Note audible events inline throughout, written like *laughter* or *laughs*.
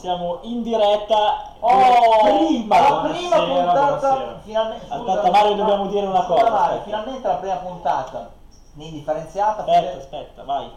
Siamo in diretta. Oh, prima. la prima buonasera, puntata. Finalmente, Aspetta, Mario, dobbiamo dire una scusa, cosa, Mario, finalmente la prima puntata di indifferenziata. Aspetta, Fede- aspetta, vai.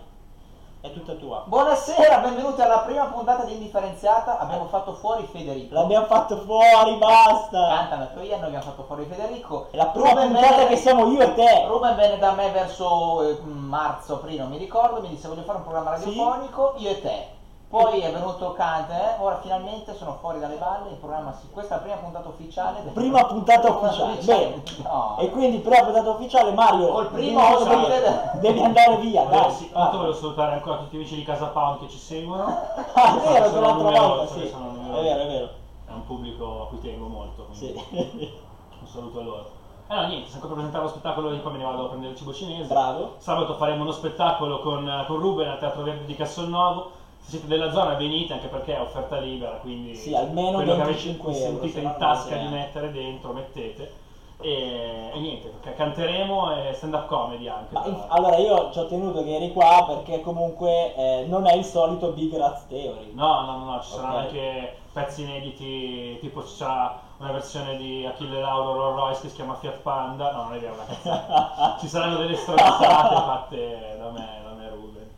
È tutta tua. Buonasera, benvenuti alla prima puntata di indifferenziata. Abbiamo fatto fuori Federico. L'abbiamo fatto fuori, basta. Cantano tu io, noi abbiamo fatto fuori Federico. È la prima Ruben puntata venne- che siamo io e te. Ruben venne da me verso eh, marzo, aprile, non mi ricordo, mi disse voglio fare un programma Sì. radiofonico, io e te. Poi è venuto Cante, eh, ora finalmente sono fuori dalle balle, il programma si... questa è la prima puntata ufficiale. del- Prima puntata Prima ufficiale. ufficiale. Bene. *laughs* No. E quindi prima puntata ufficiale, Mario. Col primo devi, ospite- *laughs* devi andare via, Volevo, dai. sì, tanto volevo salutare ancora tutti gli amici di Casa Pound che ci seguono. *laughs* Ah, è vero, Sono numerosi, volta, sì. sono È vero, è vero. È un pubblico a cui tengo molto, quindi Sì. un saluto a loro. Eh no, niente, qua per presentare lo spettacolo e poi me ne vado a prendere il cibo cinese. Bravo. Sabato faremo uno spettacolo con, con Ruben al Teatro Verde di Castelnuovo. Se siete della zona venite anche perché è offerta libera, quindi Sì, almeno quello che 25 avete euro, sentite in tasca di mettere dentro, mettete. E, e niente, canteremo e stand up comedy anche. Ma inf- allora io ci ho tenuto che eri qua perché comunque eh, non è il solito Big Rats Theory. No, no, no, no, ci saranno Ok. anche pezzi inediti, tipo ci sarà una versione di Achille Lauro Rolls Royce che si chiama Fiat Panda, no, non è vero, una cazzata. *laughs* ci saranno delle stronzate fatte da me, da me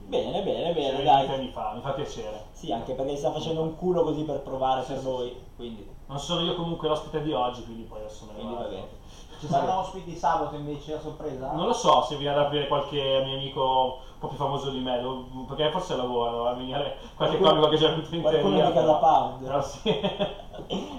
Bene, bene, bene, dai. Mi fa, mi fa piacere. Sì, anche perché sta facendo un culo così per provare Sì, per sì, voi. Quindi, Non sono io comunque l'ospite di oggi, quindi poi adesso me ne quindi va vado. bene. Ci saranno ospiti sabato invece a sorpresa? Non lo so se viene ad aprire qualche mio amico un po' più famoso di me, perché forse lavoro, a venire qualche Qualcuno- comico che già è venuto in qualcuno Casa però- Pound. però sì.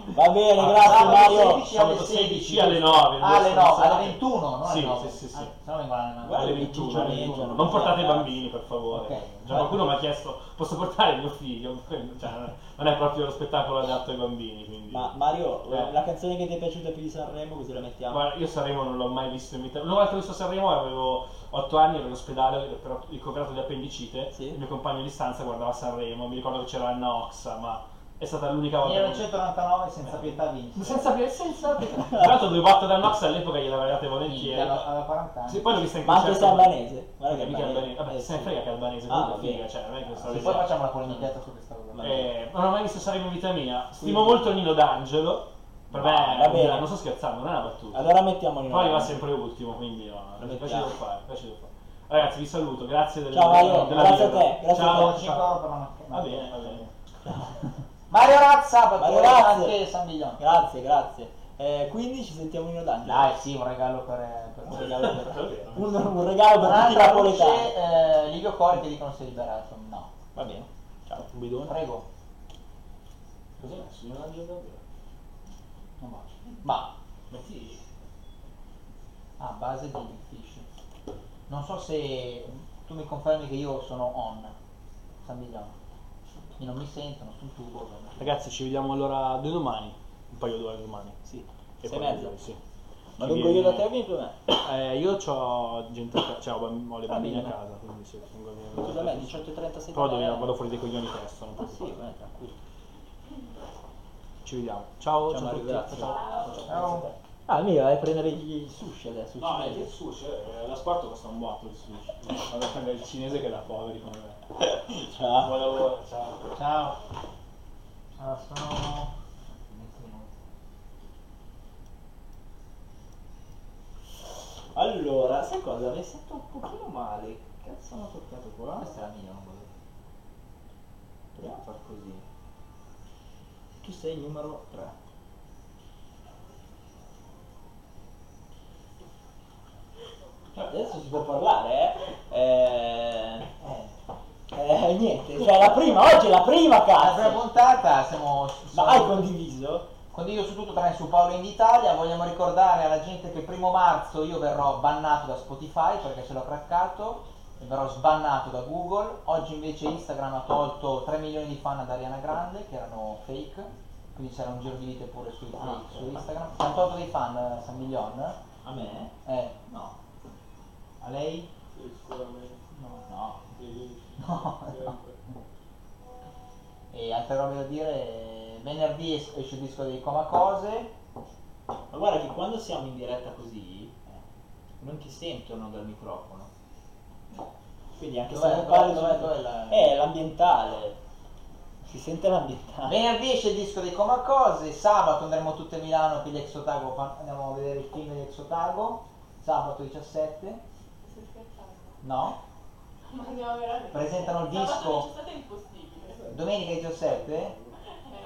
Va bene, Ah, grazie sabato Mario. 16 alle Sabato 16, 16 alle 9. Ah, alle 9, alle serate. 21, no? Sì, alle 9. sì, sì, sì. Ah, no alle 9. Guarda alle che 21, ciccio alle leggiano, 21. non portate i bambini, per favore. Ok. Già qualcuno mi ha chiesto, posso portare mio figlio? *laughs* Cioè, non è proprio lo spettacolo adatto ai bambini, quindi... Ma Mario, Eh. la canzone che ti è piaciuta più di Sanremo, così la mettiamo? Guarda, io Sanremo non l'ho mai visto in vita. Una volta che ho visto Sanremo avevo 8 anni, ero in ospedale, però ricoverato di appendicite. Sì. Il mio compagno di stanza guardava Sanremo, mi ricordo che c'era Anna Oxa, ma è stata l'unica volta. che- 1999 senza pietà vince. Senza senza Tra l'altro due botte da Nox all'epoca gliele avrei date volentieri. Aveva 40 anni. Sì, poi l'ho vista in Ma anche concerto. se è albanese. Guarda che Mica albanese. Vabbè, Eh, se ne sì. frega che è albanese, Ah, va figa, cioè, non è che lì- poi facciamo la polemichetta su questa cosa. Eh, non ho mai visto Sanremo in vita mia. Stimo molto Nino D'Angelo. Per me, va bene. non sto scherzando, non è una battuta. Allora mettiamo in Poi va sempre ultimo, quindi no, Lo da fare, piace da fare. Ragazzi, vi saluto, grazie del, Ciao, Mario, della grazie a te, grazie a Ciao, te. Per la macchina. Va bene, va bene. Mario Razza, sabato Mario Razza. anche San Miglione. Grazie, grazie. Eh, quindi ci sentiamo in Odagno. Dai, sì, un regalo per... per Un regalo per, *laughs* un, un regalo per Un'altra napoletani. luce, eh, Livio Cori che dicono si è liberato. No. Va bene. Ciao. Un bidone? Prego. Cos'è? Signor Angelo davvero? Non va. Ma, Metti... a base di Big Fish. Non so se tu mi confermi che io sono on. San Miglione. Io non mi sentono sul tubo. Ragazzi, ci vediamo allora due domani. Un paio d'ore domani. Sì. E Sei mezzo. Sì. Ma vengo io da te o vieni tu da me? Eh, io ho gente a casa, cioè ho, le bambine a casa, quindi sì, vengo a Tu da me 18.37. Però devo- vado fuori dei coglioni presto, non Ah sì, vai, tranquillo. Ci vediamo. Ciao, Ciao ciao a Mario, tutti. grazie. Ciao. Ciao. Ah, mica vai a prendere gli sushi adesso. No, è cinesi. il sushi, eh, l'asporto costa un botto il sushi. Vado a prendere il cinese che è da poveri come me. Ciao. Buon lavoro, ciao. Ciao. Allora, sono... Allora, sai cosa? Mi sento un pochino male. Che cazzo hanno toccato qua? Questa è la mia, non volevo. Proviamo a far così. Tu sei il numero 3. Adesso si può parlare, eh? Eh, Eh. niente, cioè la prima, oggi è la prima La prima puntata siamo... Ma hai condiviso? Condivido su tutto tranne su Paolo in Italia, vogliamo ricordare alla gente che il primo marzo io verrò bannato da Spotify perché ce l'ho craccato e verrò sbannato da Google. Oggi invece Instagram ha tolto 3 milioni di fan ad Ariana Grande che erano fake, quindi c'era un giro di vite pure sui fake Ah, su ok. Instagram. Hanno tolto dei fan eh, San Milion? A me? Eh, No. A lei? Sicuramente. No, no. *laughs* No, no. E altre robe da dire, venerdì es- esce il disco dei Coma Cose, Ma guarda che quando siamo in diretta così, non ti sentono dal microfono. Quindi anche se Dov'è- non dov'è- parli dov'è- dov'è la- Eh, l'ambientale. Si sente l'ambientale. Venerdì esce il disco dei Comacose, sabato andremo tutti a Milano per gli Exotago, fa- andiamo a vedere il film degli Exotago, sabato 17, Stai scherzando? No? Ma andiamo veramente. Presentano il disco. 17 è impossibile. Domenica 17, Eh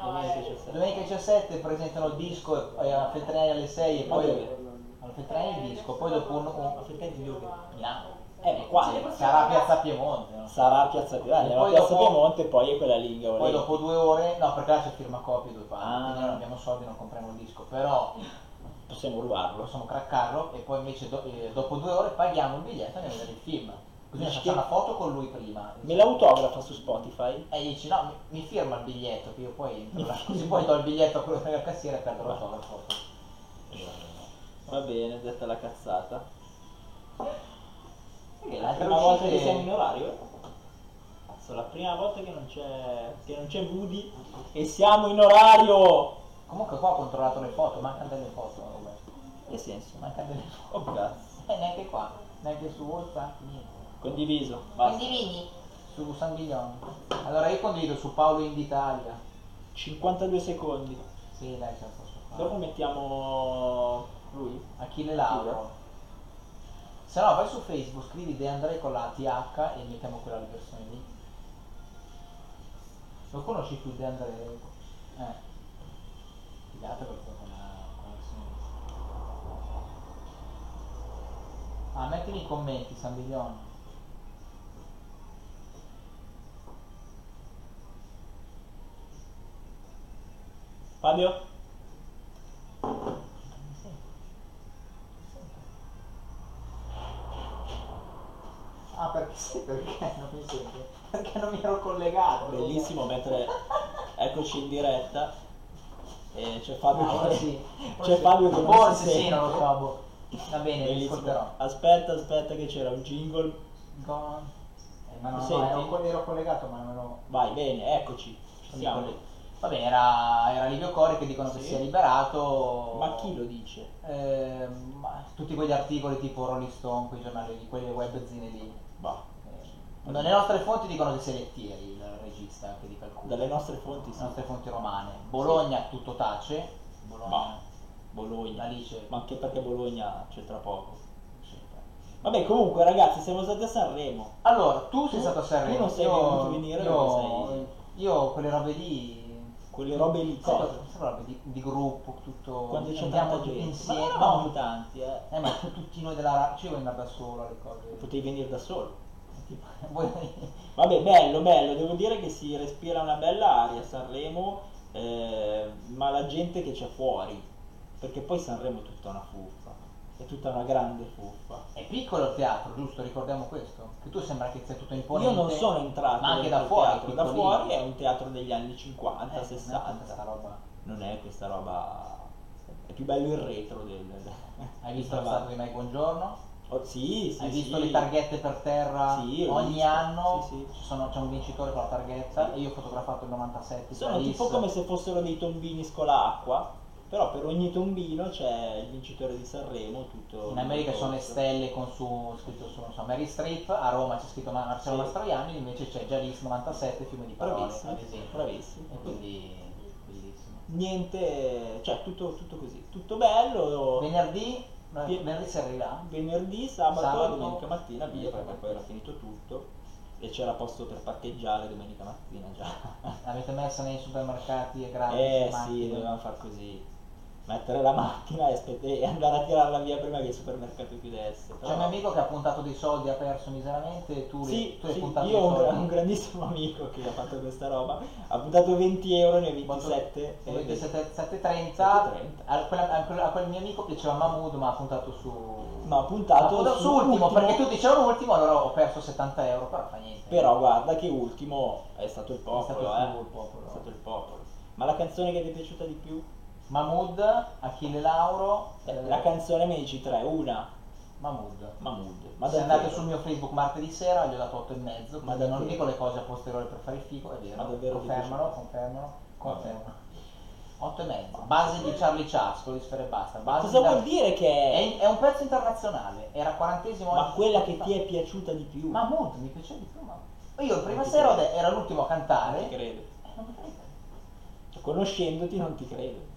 no, Domenica eh. 17. domenica 17 presentano il disco eh, a Feltrinelli alle 6 e Ma poi dove? al Feltrinelli il disco, poi dopo un, un, Feltrinelli dove? Milano. Eh, ma qua sarà a? Piazza Piemonte, no? sarà a Piazza Piemonte. A poi Piazza dopo- Piemonte e poi è quella lingua. Poi dopo due ore, no perché là c'è firma copia due parti, Ah. quindi non abbiamo soldi, non compriamo il disco, però *laughs* Possiamo rubarlo. possiamo craccarlo e poi invece do- eh, dopo due ore paghiamo il biglietto e andiamo a vedere il film. Così Dici facciamo che- una foto con lui prima. Me l'autografa su Spotify? E dici no, mi, mi firma il biglietto che io poi entro là. Così poi do il biglietto a quello il cassiere e perdo l'autografo. Va bene, detta la cazzata. Perché la prima volta che uscite- siamo in orario? eh? Cazzo, la prima volta che non c'è. che non c'è Woody e siamo in orario! Comunque qua ho controllato le foto, mancano delle foto Roberto. Che senso? Mancano delle foto. Oh cazzo. E neanche qua, neanche su WhatsApp, niente. Condiviso. Basta. Condividi su San Biglione. Allora io condivido su Paolo Inditalia. 52 secondi. Sì, dai, ce la posso fare. Dopo mettiamo lui. Achille Lauro. Se no vai su Facebook, scrivi De Andrei con la TH e mettiamo quella versione lì. Lo conosci più De Andrei? Eh. Figata per con la, con la versione lì. Ah, mettimi i commenti, San Biglione. Fabio? Ah, perché sì, perché non mi sente? Perché non mi ero collegato. Bellissimo mentre. Eccoci in diretta. E c'è Fabio Ah, ora che. sì. *laughs* C'è Fabio che Forse si sì, non lo so. boh. Va bene, Bellissimo. ascolterò. Aspetta, aspetta che c'era un jingle. Gone. Eh, ma no, no, ero, ero collegato, ma non ero. Vai, bene, eccoci. Siamo. mi colle- Va bene, era, era Livio Cori che dicono che Sì. si è liberato. Ma chi lo dice? Ma tutti quegli articoli tipo Rolling Stone, quei giornali lì, quelle webzine lì. Bah, Eh, le nostre fonti dicono che sia Lettieri, il regista anche di Calcutta. dalle nostre fonti sì. Nostre fonti romane. Bologna tutto tace. Bologna. Bah, Bologna. Alice. Ma anche perché Bologna c'entra poco. Sì. Vabbè, comunque ragazzi, siamo stati a Sanremo. Allora, tu sei Tu- stato a Sanremo. tu non sei io, venuto a venire io, sei- io quelle robe lì. Quelle robe lì, Sai cosa? Sai robe di, di gruppo, tutto. Quando c'è andiamo gente. insieme. Ma eravamo no, tanti, eh. eh, ma tutti noi della radio. Ci vuoi andare da solo alle cose. Potevi venire da solo. *laughs* Vabbè, bello, bello, devo dire che si respira una bella aria a Sanremo, eh, ma la gente che c'è fuori, perché poi Sanremo è tutta una fuffa, è tutta una grande fuffa. È piccolo il teatro, giusto? Ricordiamo questo. Che tu sembra che sia tutto Io imponente. non sono entrato Ma anche da fuori, teatro, da fuori è un teatro degli anni 50, Eh, non è 60, questa roba. non è questa roba, è più bello il retro del... Hai visto la statua di Mai Buongiorno? Oh, sì, sì, Hai visto sì. le targhette per terra? Sì, Ogni visto. anno Sì, sono- c'è un vincitore con la targhetta e io ho fotografato il 97. Sono Paris. tipo come se fossero dei tombini scolacqua, però per ogni tombino c'è il vincitore di Sanremo, tutto... In America sono le stelle con su scritto su non so, Mary Streep, a Roma c'è scritto Ma- Marcello. Mastroianni, invece c'è Jalis 97, fiume di parole, Bravissimo, ad esempio. bravissimo. E quindi bellissimo. Niente, cioè tutto, tutto così, tutto bello. Venerdì. Venerdì sei là? Venerdì, sabato, Sabato. domenica mattina via perché poi era finito tutto e c'era posto per parcheggiare domenica mattina già. L'avete messa nei supermercati e gratis? eh sì, macchine? dovevamo far così. Mettere la macchina e, aspett- e andare a tirarla via prima che il supermercato chiudesse. C'è però- un mio amico che ha puntato dei soldi, ha perso miseramente e tu, Sì, tu hai sì, puntato io ho un, un grandissimo amico che ha fatto questa roba, ha puntato 20 euro, ne ho 27. e- 2730 7,30. a, a quel, a quel mio amico piaceva Mahmood ma ha puntato su No, ha puntato ha puntato su su ultimo ultimo. perché tutti dicevano ultimo allora ho perso 70 euro però fa niente Però guarda che ultimo è stato il popolo, stato eh. il popolo. È stato il popolo. Ma la canzone che ti è piaciuta di più? Mahmood Achille Lauro eh, La canzone mi dici tre, una, Mahmood. Mahmood. Ma se andate sul mio Facebook martedì sera gli ho dato 8 e mezzo Ma non dico le cose a posteriori per fare il figo è vero, Ma confermano confermano confermano 8 e mezzo. Ma- base di Charlie Charles con Sfere e basta. Base Cosa vuol dire che è... È, un pezzo internazionale, era quarantesimo Ma quella che ti è piaciuta di più? Mahmood, mi piaceva di più Mahmood. Io la prima sera credo. ero l'ultimo a Non ti cantare, credo. eh, conoscendoti non ti credo.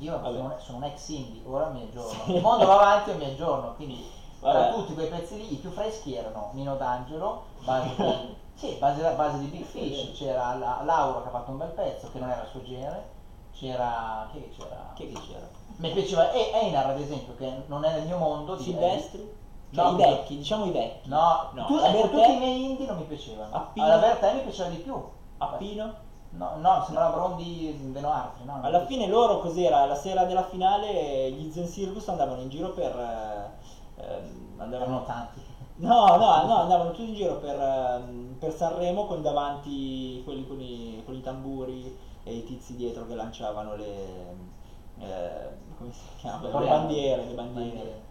Io Vabbè. sono, sono un ex indie, ora mi aggiorno. Sì. Il mondo va avanti e mi aggiorno, quindi tra Vabbè. tutti quei pezzi lì i più freschi erano Nino D'Angelo, base di, *laughs* sì, base, base di Big Fish, c'era la, Laura che ha fatto un bel pezzo che non era il suo genere, c'era. che c'era? Che che c'era? Mi piaceva e Einar ad esempio, che non è nel mio mondo. Silvestri? Cioè No, i vecchi, diciamo i vecchi. No, no. tu- ecco, tutti i miei indie non mi piacevano. Appino. Alla Bertè mi piaceva di più. Appino. No, no, sembrava Brondi Benoardi, no? Alla fine loro cos'era? La sera della finale gli Zen Circus andavano in giro per... eh, ehm, andavano Erano tanti. No, no, no, andavano tutti in giro per, ehm, per Sanremo con davanti quelli con i, con i tamburi e i tizi dietro che lanciavano le... eh, come si chiama? Le bandiere, le bandiere.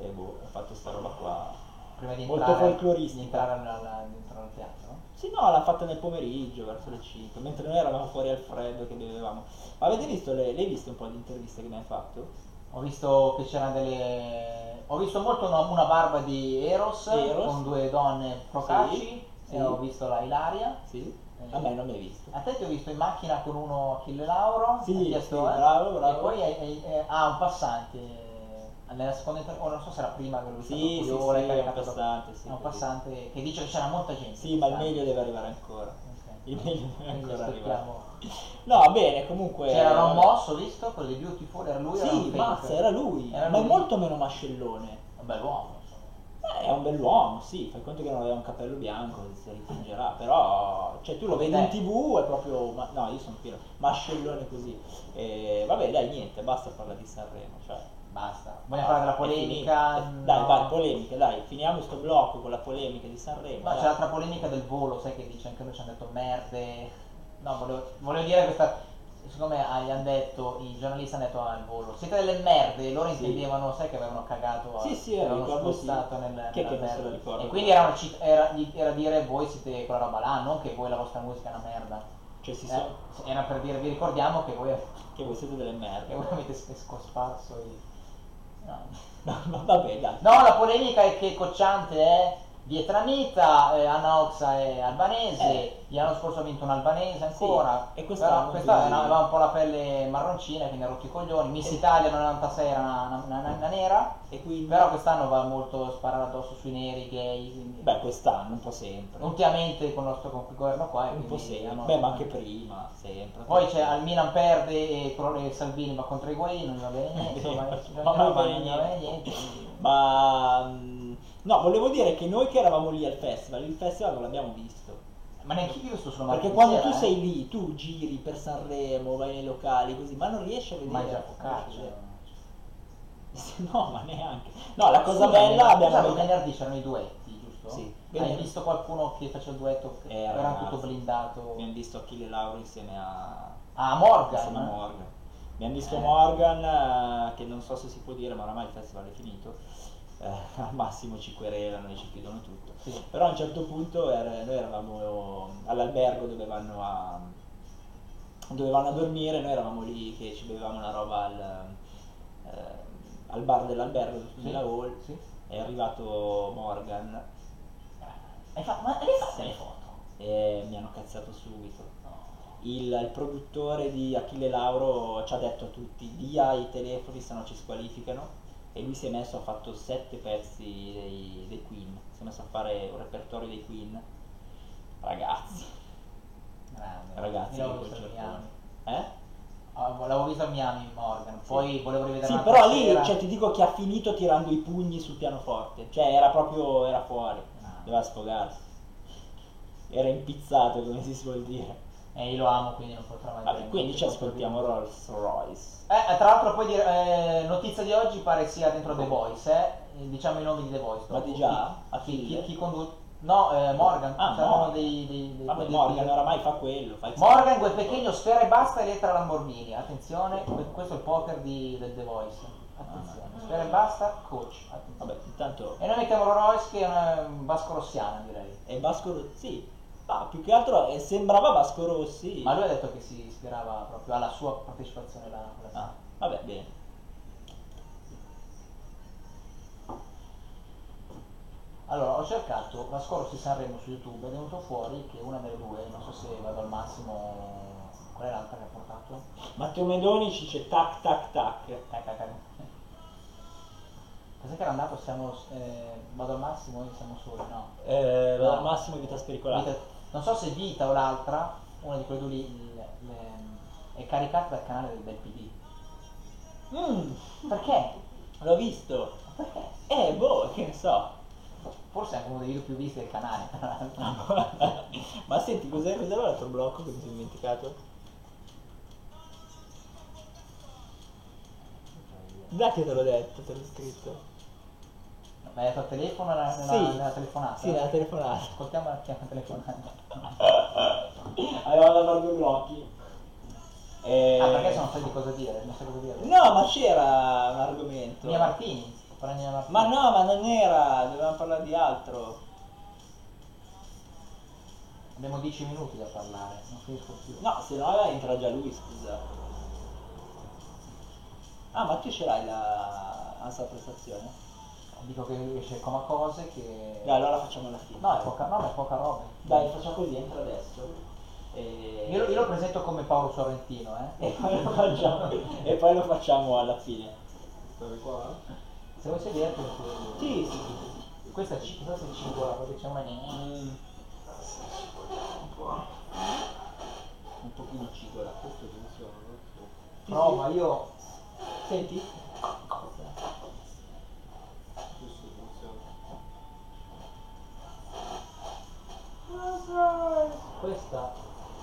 E boh, ho fatto sta roba qua. Prima di Molto entrare, folcloristica. di entrare al, al- dentro al teatro. Sì, no, l'hanno fatta nel pomeriggio, verso le 5, mentre noi eravamo fuori al freddo che bevevamo. Ma avete visto, le, le hai visto un po' di interviste che mi hai fatto? Ho visto che c'erano delle. Ho visto molto una, una barba di Eros, Eros. con due donne procaci. Sì, sì. E ho visto la Ilaria. Sì? Eh. A me non mi hai visto. A te ti ho visto in macchina con uno Achille Lauro. Sì, chiesto, sì, eh? bravo, bravo. E poi hai- hai- eh, ah, un passante. Eh, Nella seconda o non so se era prima che visto Sì, sì, sì, è un passante, sì, È un passante che dice che c'era molta gente. Sì, ma il meglio deve arrivare ancora. Ok. Il meglio deve ancora arrivare. No, bene, comunque... C'era Ron Moss, ho visto, quello di Beautiful, era lui, un Sì, mazza, era lui. Era ma è lui. molto meno mascellone. Un bel uomo, insomma. Eh, è un bell'uomo, sì, fai conto che non aveva un capello bianco, si ritingerà, però, cioè tu lo vedi in tv è proprio, ma- no io sono pieno, mascellone così. E, vabbè dai, niente, basta parlare di Sanremo, cioè. Basta. Vogliamo parlare della è polemica? finita. Eh, Dai, No. vai, polemica, dai, finiamo sto blocco con la polemica di Sanremo. No, dai. c'è l'altra polemica del volo, sai che dice anche noi ci hanno detto merde. No, volevo, volevo dire questa. Siccome ah, gli hanno detto, i giornalisti hanno detto al volo, siete delle merde, loro Sì. intendevano, sai che avevano cagato, Sì, sì, avevano ricordo, sì. spostato nel, nella che lo ricorda? E quindi erano cit- era, era dire voi siete quella roba là, non che voi la vostra musica è una merda. Cioè si Eh, sono, era per dire, vi ricordiamo che voi, che voi siete delle che merde. voi avete sp- cosparso i... *laughs* No. No, vabbè, dai. No, la polemica è che Cocciante è vietnamita, eh, Anna Oxa è albanese, Eh. l'anno scorso ha vinto un albanese ancora. Sì, e quest'anno Però questa così. aveva un po' la pelle marroncina, quindi ha rotto i coglioni. Miss Italia nel 96 era una, una- una- una nera, quindi, però quest'anno va molto a sparare addosso sui neri, gay. quindi- beh, quest'anno, un po' sempre. Ultimamente con il nostro con il governo qua. Un po' sempre. Beh, ma anche prima, sempre. Poi c'è al Milan perde e e Salvini va contro i Guaini, non va bene niente, *laughs* insomma, non va bene niente. Ma no, volevo dire che noi che eravamo lì al festival, il festival non l'abbiamo visto. Ma neanche io sto sulla Perché quando tu eh. sei lì, tu giri per Sanremo, vai nei locali così, ma non riesci a vedere. Ma già focaccia. Cioè, *laughs* No, ma neanche. No, la cosa Scusa, bella abbiamo visto- venerdì c'erano i duetti, giusto? Sì. Hai Venerdì. visto qualcuno che faceva il duetto? che Eh, era ragazzi, tutto blindato. Abbiamo visto Achille Lauro insieme a, Ah, Morgan. insieme a Morgan. Abbiamo visto Eh. Morgan, eh, che non so se si può dire, ma oramai il festival è finito. Eh, al massimo ci querelano e ci chiudono tutto. Sì. Però a un certo punto era- noi eravamo all'albergo dove vanno a, dove vanno a dormire, noi eravamo lì che ci bevevamo una roba al, eh, al bar dell'albergo Sì. nella hall. Sì. È arrivato Morgan Hai fatto, ma hai fatto le foto? e mi hanno cazzato subito. Il, il produttore di Achille Lauro ci ha detto a tutti via i telefoni se no ci squalificano e lui si è messo, ha fatto sette pezzi dei, dei Queen, si è messo a fare un repertorio dei Queen. Ragazzi, Grande. ragazzi, Io concertone. Miami. Eh? Ah, L'avevo visto a Miami Morgan, poi volevo rivedere Sì, però lì cioè, ti dico che ha finito tirando i pugni sul pianoforte, cioè era proprio, era fuori, Ah. doveva sfogarsi. Era impizzato come si suol dire. E io lo amo, quindi non potrò mai Vabbè, quindi ci ascoltiamo. Rolls Royce. Eh, tra l'altro poi dire, eh, notizia di oggi pare sia dentro The Voice, eh? Eh, diciamo i nomi di The Voice. Ma di già? Chi, chi, Achille? chi conduce? No, eh, Morgan. Ah, saranno Morgan. dei, dei, dei- Vabbè, Morgan dei- oramai fa quello. Fa Morgan, quel pequeño sfera e basta e lettera Lamborghini. Attenzione, que- questo è il poker di, del The Voice. Attenzione, sfera e basta, coach. Attenzione. Vabbè, intanto E noi mettiamo Royce che è una Vasco Rossiana, direi. è Rossi. Sì, ma più che altro eh, sembrava Vasco Rossi. Ma lui ha detto che si ispirava proprio alla sua partecipazione là. quella sera. Ah, vabbè, bene. Allora, ho cercato la scorsa di Sanremo su YouTube, è venuto fuori che una delle due, non so se vado al massimo, qual è l'altra che ha portato? Matteo Medoni ci dice tac tac tac. Tac, tac, tac. Pensate che era andato, siamo, eh, vado al massimo e siamo soli, no? Eh, No. al massimo vita spericolata. Vita- non so se Vita o l'altra, una di quelle due lì, le- le- è caricata dal canale del, PD. Mm, Perché? l'ho visto. Perché? Eh, boh, che ne so. Forse è anche uno dei video più visti del canale. tra l'altro. *laughs* Ma senti, cos'è, cos'era l'altro blocco che mi sono dimenticato? Dai che te l'ho detto, te l'ho scritto. Ma hai detto al telefono nella, nella, Sì. nella telefonata? Sì, nella telefonata. Ascoltiamo la chiamata telefonata. *laughs* Aveva dato due blocchi. E... Ah, perché sono di cosa dire? Non so cosa dire. No, ma c'era un argomento. Mia Martini. Parla Mia Martini. Ma no, ma non era, dovevamo parlare di altro. Abbiamo 10 minuti da parlare, non finisco più. No, se no entra già lui, scusa. Ah, ma tu ce l'hai la ansa prestazione? Dico che esce come cose che... Dai, allora facciamo la fine. No, è poca, no, ma è poca roba. Dai, facciamo così, entra adesso. E... Io, lo- io lo presento come Paolo Sorrentino, eh. E poi lo facciamo, e poi lo facciamo alla fine. Stare qua? Se vuoi sederti, lo Sì, sedere. sì, sì. Questa è ci- cosa si cigola, perché c'è una... Mm. Un pochino cigola. Questo funziona, Prova, io... Senti? Questo funziona. Questa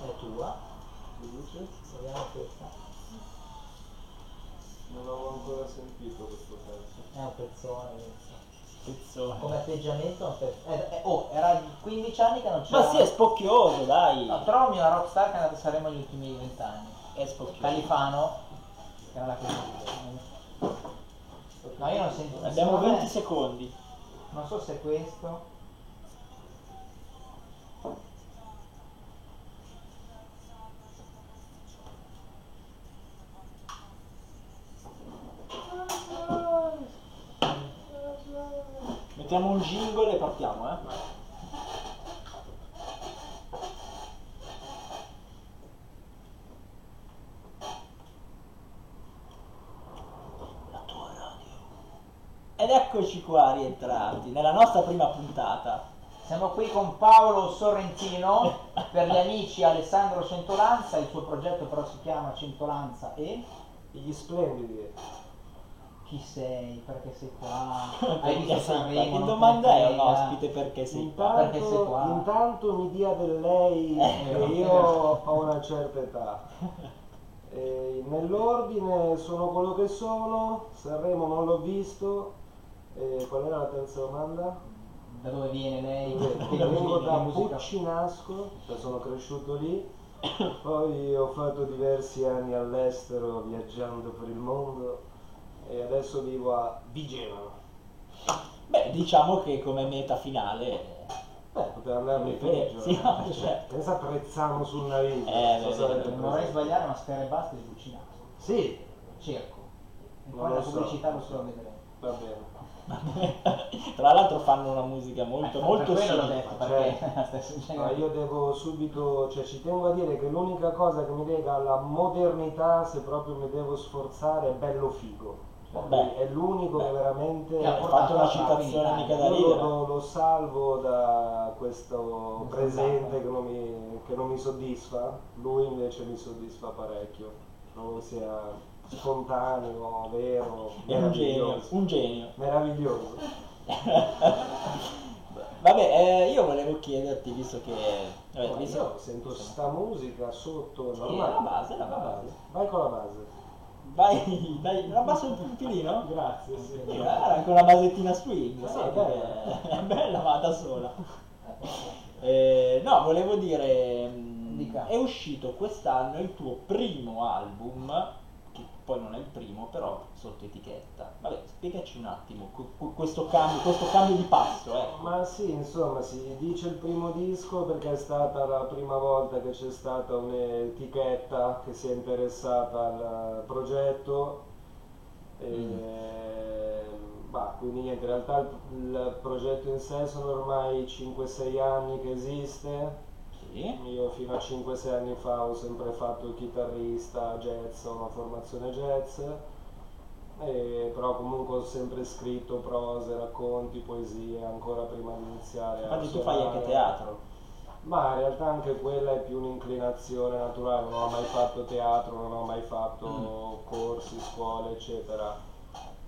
è tua, Luce? proviamo questa. Non avevo ancora sentito questo pezzo. È un pezzone questo. Pezzone. Come atteggiamento è un pezzo. Eh, eh, oh, era 15 anni che non c'era... Ma sì, è spocchioso, dai. No, però mio rockstar che è andato a Sanremo negli ultimi 20 anni. È spocchioso. Califano, che era la che No, io non sento. Abbiamo secondo me- 20 secondi. Non so se è questo. Mettiamo un jingle e partiamo, eh. La tua radio. Ed eccoci qua rientrati nella nostra prima puntata. Siamo qui con Paolo Sorrentino, *laughs* per gli amici Alessandro Centolanza, il suo progetto però si chiama Centolanza e Gli splendidi. Chi sei, perché sei qua, *laughs* hai visto Perché sei qua? Sanremo, Che domanda è un ospite perché sei qua? Perché sei Intanto, qua? intanto mi dia del lei Eh, che io ho una certa età. *laughs* E nell'ordine sono quello che sono, Sanremo non l'ho visto. E qual era la terza domanda? Da dove viene lei? Vengo da musica? Puccinasco, cioè sono cresciuto lì, *coughs* poi ho fatto diversi anni all'estero viaggiando per il mondo e adesso vivo a Vigevano. Beh, diciamo che come meta finale... Beh, poteva andarmi Eh, peggio. sì, eh. no, certo. Pensa a Prezzano sul naviglio. Eh, non so beh, Non vorrei sbagliare, ma Sfera e Basta di Cucinato. Sì, Cerco. E poi la so. pubblicità lo so vedremo. va bene. *laughs* Tra l'altro fanno una musica molto, Eh, molto simile. *laughs* stai Ma io devo subito, cioè ci tengo a dire che l'unica cosa che mi lega alla modernità, se proprio mi devo sforzare, è bello figo. Beh. è l'unico che veramente... Che ha fatto una citazione Fabri mica da Io ridere. lo, lo salvo da questo Non presente che non, mi, che non mi soddisfa, lui invece mi soddisfa parecchio, trovo sia spontaneo, vero, È un genio, meraviglioso. un genio. Meraviglioso. *laughs* Vabbè, eh, io volevo chiederti, visto che... vabbè, visto- io sento sta musica sotto, Sì, normale. la base, la base. Vai con la base. Vai, dai, la basso un filino? Grazie, sì. Sì, guarda, anche una basettina swing, Ah, sì, è bella ma da sola. Eh, no, volevo dire, mh, Dica. è uscito quest'anno il tuo primo album, poi non è il primo, però sotto etichetta. Vabbè, spiegaci un attimo questo cambio, questo cambio di passo, ecco. Ma sì, insomma, si dice il primo disco perché è stata la prima volta che c'è stata un'etichetta che si è interessata al progetto. E, bah, quindi niente, in realtà il, il progetto in sé sono ormai 5-6 anni che esiste. Sì. Io fino a 5-6 anni fa ho sempre fatto il chitarrista jazz, ho una formazione jazz, e però comunque ho sempre scritto prose, racconti, poesie ancora prima di iniziare a Infatti tu fai anche teatro. Ma in realtà anche quella è più un'inclinazione naturale, non ho mai fatto teatro, non ho mai fatto Mm. corsi, scuole, eccetera.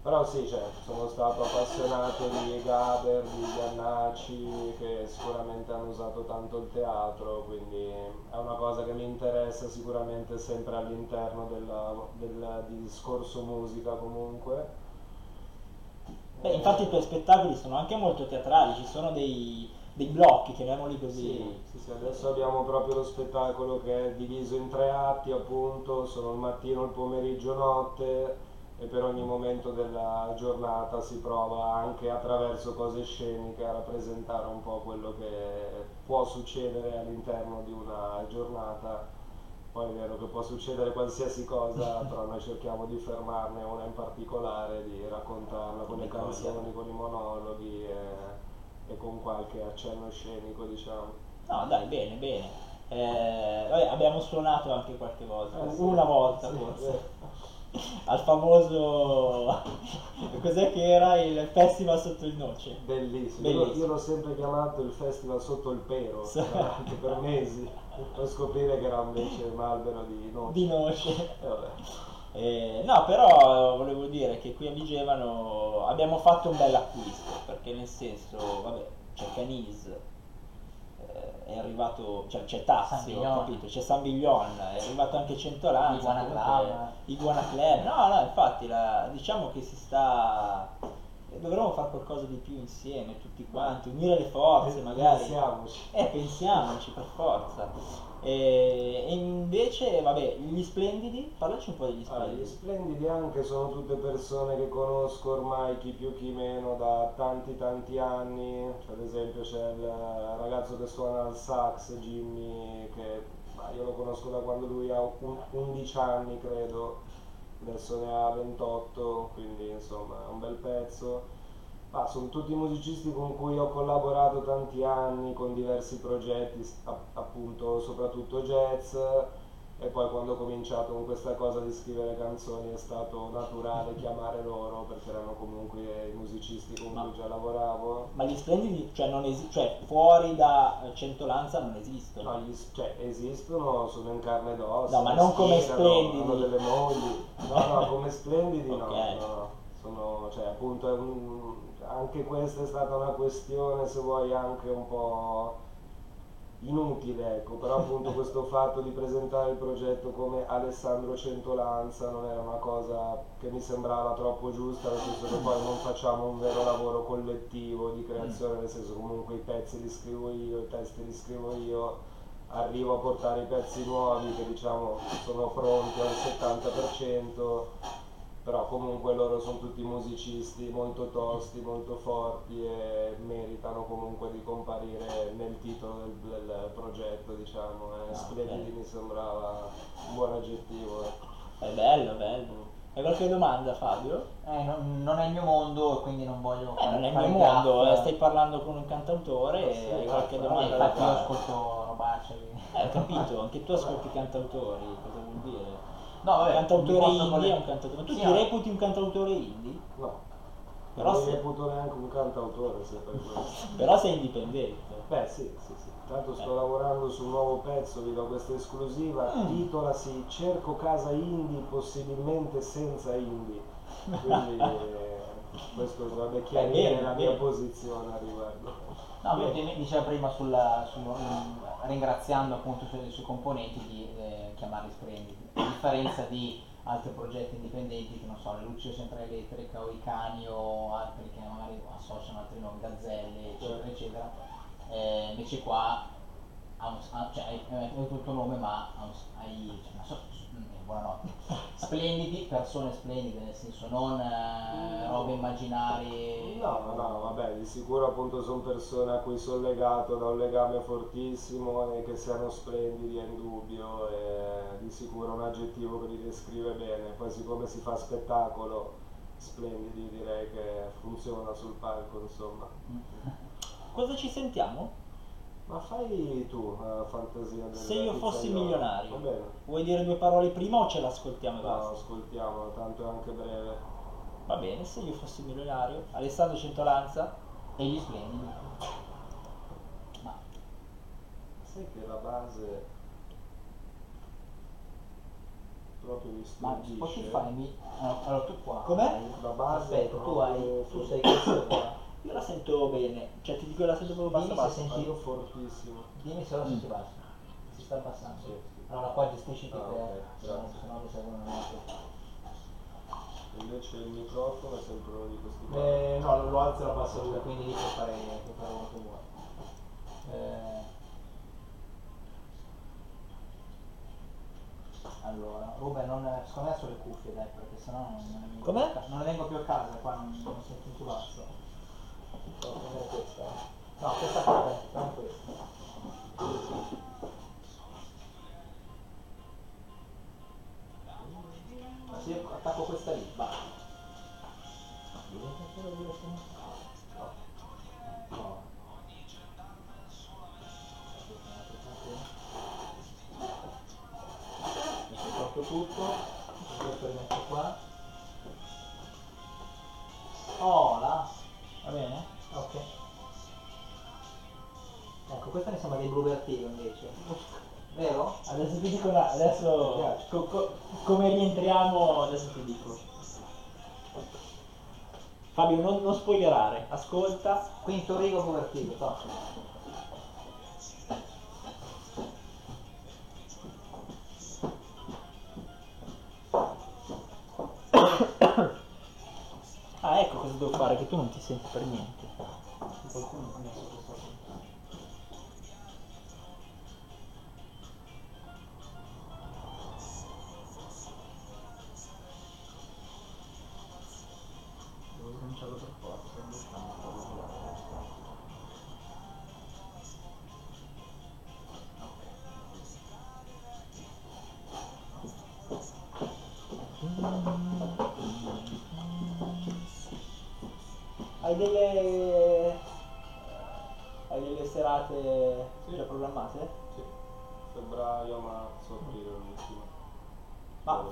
Però sì, cioè, sono stato appassionato di Gaber, di Iannacci, che sicuramente hanno usato tanto il teatro, quindi è una cosa che mi interessa sicuramente sempre all'interno della- del discorso musica comunque. Beh, infatti i tuoi spettacoli sono anche molto teatrali, ci sono dei, dei blocchi, chiamiamoli così. Sì, sì, sì, adesso abbiamo proprio lo spettacolo che è diviso in tre atti, appunto, sono il mattino, il pomeriggio, notte e per ogni momento della giornata si prova anche attraverso cose sceniche a rappresentare un po' quello che può succedere all'interno di una giornata. Poi è vero che può succedere qualsiasi cosa, *laughs* però noi cerchiamo di fermarne una in particolare, di raccontarla con le canzoni, con i monologhi e, e con qualche accenno scenico, diciamo. No, dai, bene, bene. Eh, vabbè, abbiamo suonato anche qualche volta, Eh, sì. una volta Sì, forse, al famoso, cos'è che era il festival sotto il noce? Bellissimo. Bellissimo. Io, io l'ho sempre chiamato il festival sotto il pero, Sì. veramente per mesi, per scoprire che era invece un albero di noce. Di noce. E vabbè. Eh, no, però volevo dire che qui a Vigevano abbiamo fatto un bel acquisto, perché nel senso, vabbè, c'è Canis, eh, è arrivato, cioè c'è Tassi, San ho Biglione. capito, c'è San Biglione, è arrivato anche Centolanza, Iguana Club. Iguana Club, no, no, infatti la- diciamo che si sta, dovremmo fare qualcosa di più insieme, tutti quanti, unire le forze magari. Pensiamoci. Eh, pensiamoci per forza. E, e invece, vabbè, gli splendidi, parlaci un po' degli Ah, gli splendidi. splendidi anche sono tutte persone che conosco ormai chi più chi meno da tanti tanti anni, Cioè, ad esempio c'è il ragazzo che suona al sax, Jimmy, che ma io lo conosco da quando lui ha un- 11 anni credo, adesso ne ha 28, quindi insomma è un bel pezzo. Ah, sono tutti musicisti con cui ho collaborato tanti anni con diversi progetti, appunto soprattutto jazz, e poi quando ho cominciato con questa cosa di scrivere canzoni è stato naturale chiamare loro perché erano comunque i musicisti con Ma- cui già lavoravo. Ma gli splendidi, cioè, non esi- cioè fuori da eh, Centolanza non esistono. No, gli cioè, esistono, sono in carne ed ossa. No, ma non come splendidi. Hanno delle mogli. No, no, come splendidi no, *laughs* Ok. no. Sono, cioè, appunto, è un- anche questa è stata una questione, se vuoi, anche un po' inutile, ecco, però appunto *laughs* questo fatto di presentare il progetto come Alessandro Centolanza non era una cosa che mi sembrava troppo giusta, nel senso che poi non facciamo un vero lavoro collettivo di creazione, nel senso comunque i pezzi li scrivo io, i testi li scrivo io, arrivo a portare i pezzi nuovi che diciamo sono pronti al 70%, però comunque loro sono tutti musicisti molto tosti, molto forti e meritano comunque di comparire nel titolo del, del progetto, diciamo. eh. Ah, Splendidi mi sembrava un buon aggettivo. ecco. È bello, bello. Hai qualche domanda Fabio? Eh, non, non è il mio mondo, quindi non voglio Eh, non è il mio mondo, eh, stai parlando con un cantautore Eh, sì, e hai qualche infatti, domanda Eh, da infatti io ascolto Robaccia. quindi- Eh, ho capito, anche tu ascolti cantautori, cosa vuol dire? No, vabbè, mi cantautore indie colle- è un cantautore. Tu Sì, ti reputi un cantautore indie? No, Però non mi se- reputo neanche un cantautore se per. Però sei indipendente. Beh sì, sì, sì. Tanto sto Eh. lavorando su un nuovo pezzo, vi do questa esclusiva, Mm. titolasi Cerco casa indie, possibilmente senza indie. Quindi eh, *laughs* questo dovrebbe chiarire bene, la mia bene. posizione a riguardo. No, lui di- diceva prima sulla, sul- mm, ringraziando appunto i suoi, i suoi componenti di eh, chiamarli splendidi, a differenza di altri progetti indipendenti che non so, le luci sempre elettrica o i cani o altri che magari associano altri nomi, gazzelle, eccetera, eccetera. Eh, invece qua ha un, ha- cioè, hai, hai il tuo nome ma hai, cioè, buonanotte, splendidi, persone splendide, nel senso non eh, robe immaginarie. No, no, vabbè, di sicuro appunto sono persone a cui sono legato da un legame fortissimo e che siano splendidi è indubbio e di sicuro un aggettivo che li descrive bene. Poi siccome si fa spettacolo splendidi, direi che funziona sul palco, insomma. *laughs* Cosa ci sentiamo? Ma fai tu la fantasia del Se io fossi pizzaiolo. milionario. Vuoi dire due parole prima o ce l'ascoltiamo e No, basta? ascoltiamo, tanto è anche breve. Va bene, se io fossi milionario. Alessandro Centolanza? E gli splendidi. Ma Sai che la base proprio mi Ma stordisce. Spotify mi... Allora, tu qua... Com'è? La base Aspetta, tu hai... Tu sei questo qua. Io la sento bene, cioè ti dico la sento proprio Dimmi bassa se bassa. senti- Io fortissimo. Dimmi se ora si bassa. Si sta abbassando. Sì, sì. Allora qua gestisci te, Ah, ok, se no grazie. se no mi servono un altro. Invece il microfono è sempre uno di questi qua. Eh, no, lo alzo e lo abbasso lui, quindi lì puoi fare, puoi fare quello che vuoi. Eh, allora, Ruben, non, secondo me sono le cuffie, dai, perché sennò non, non, ne vengo Com'è? non ne vengo più a casa, qua non, non sento un culazzo. Devo prendere questa. No, questa qua, prendi questa. Se io attacco questa lì, va. Diventa ancora dura no? No. No. Mi tolto tutto, questo lo metto qua. Oh, là. Va bene? Ok. Ecco, questa mi sembra dei Blue Vertigo invece. Vero? Adesso ti dico una, adesso co- co- come rientriamo adesso ti dico. Fabio non, non spoilerare, ascolta. Quinto rigo Blue Vertigo, fare, che tu non ti senti per niente.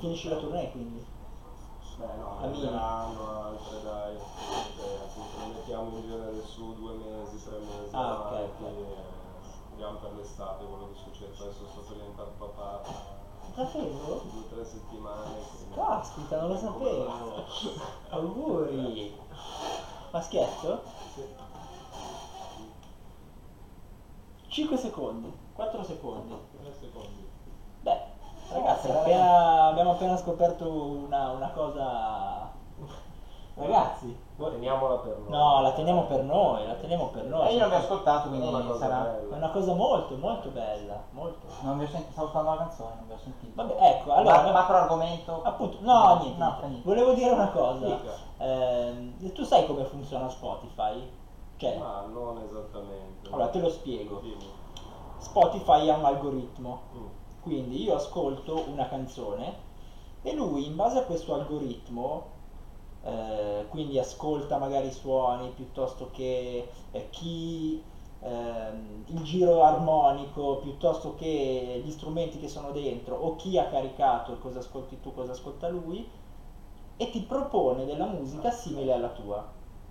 Finisci la tournée quindi? Beh no, A Milano. arriveranno altre dai, appunto ne mettiamo in genere su due mesi, tre mesi Ah, ok, ok. andiamo per l'estate, quello che succede, adesso sto per diventare papà tra Davvero? due o tre settimane. quindi- Caspita, non lo sapevo. *laughs* Auguri. Scoperto una, una cosa. Ragazzi, Teniamola per noi. no, la teniamo per noi, la teniamo per E noi. io non vi ho ascoltato, quindi È una cosa sarà... È bella. una cosa molto, molto bella. Molto. Non vi ho sentito, stavo ascoltando la canzone, non vi ho sentito. Vabbè, ecco, allora. Ma- macro argomento. Appunto, no, niente. No, niente. fa niente. Volevo dire una cosa. Ehm, tu sai come funziona Spotify? Cioè, Ma non esattamente. allora te lo spiego. Spotify ha un algoritmo. Mm. Quindi io ascolto una canzone e lui in base a questo algoritmo, eh, quindi ascolta magari i suoni piuttosto che eh, chi, ehm, il giro armonico, piuttosto che gli strumenti che sono dentro o chi ha caricato e cosa ascolti tu, cosa ascolta lui e ti propone della musica simile alla tua,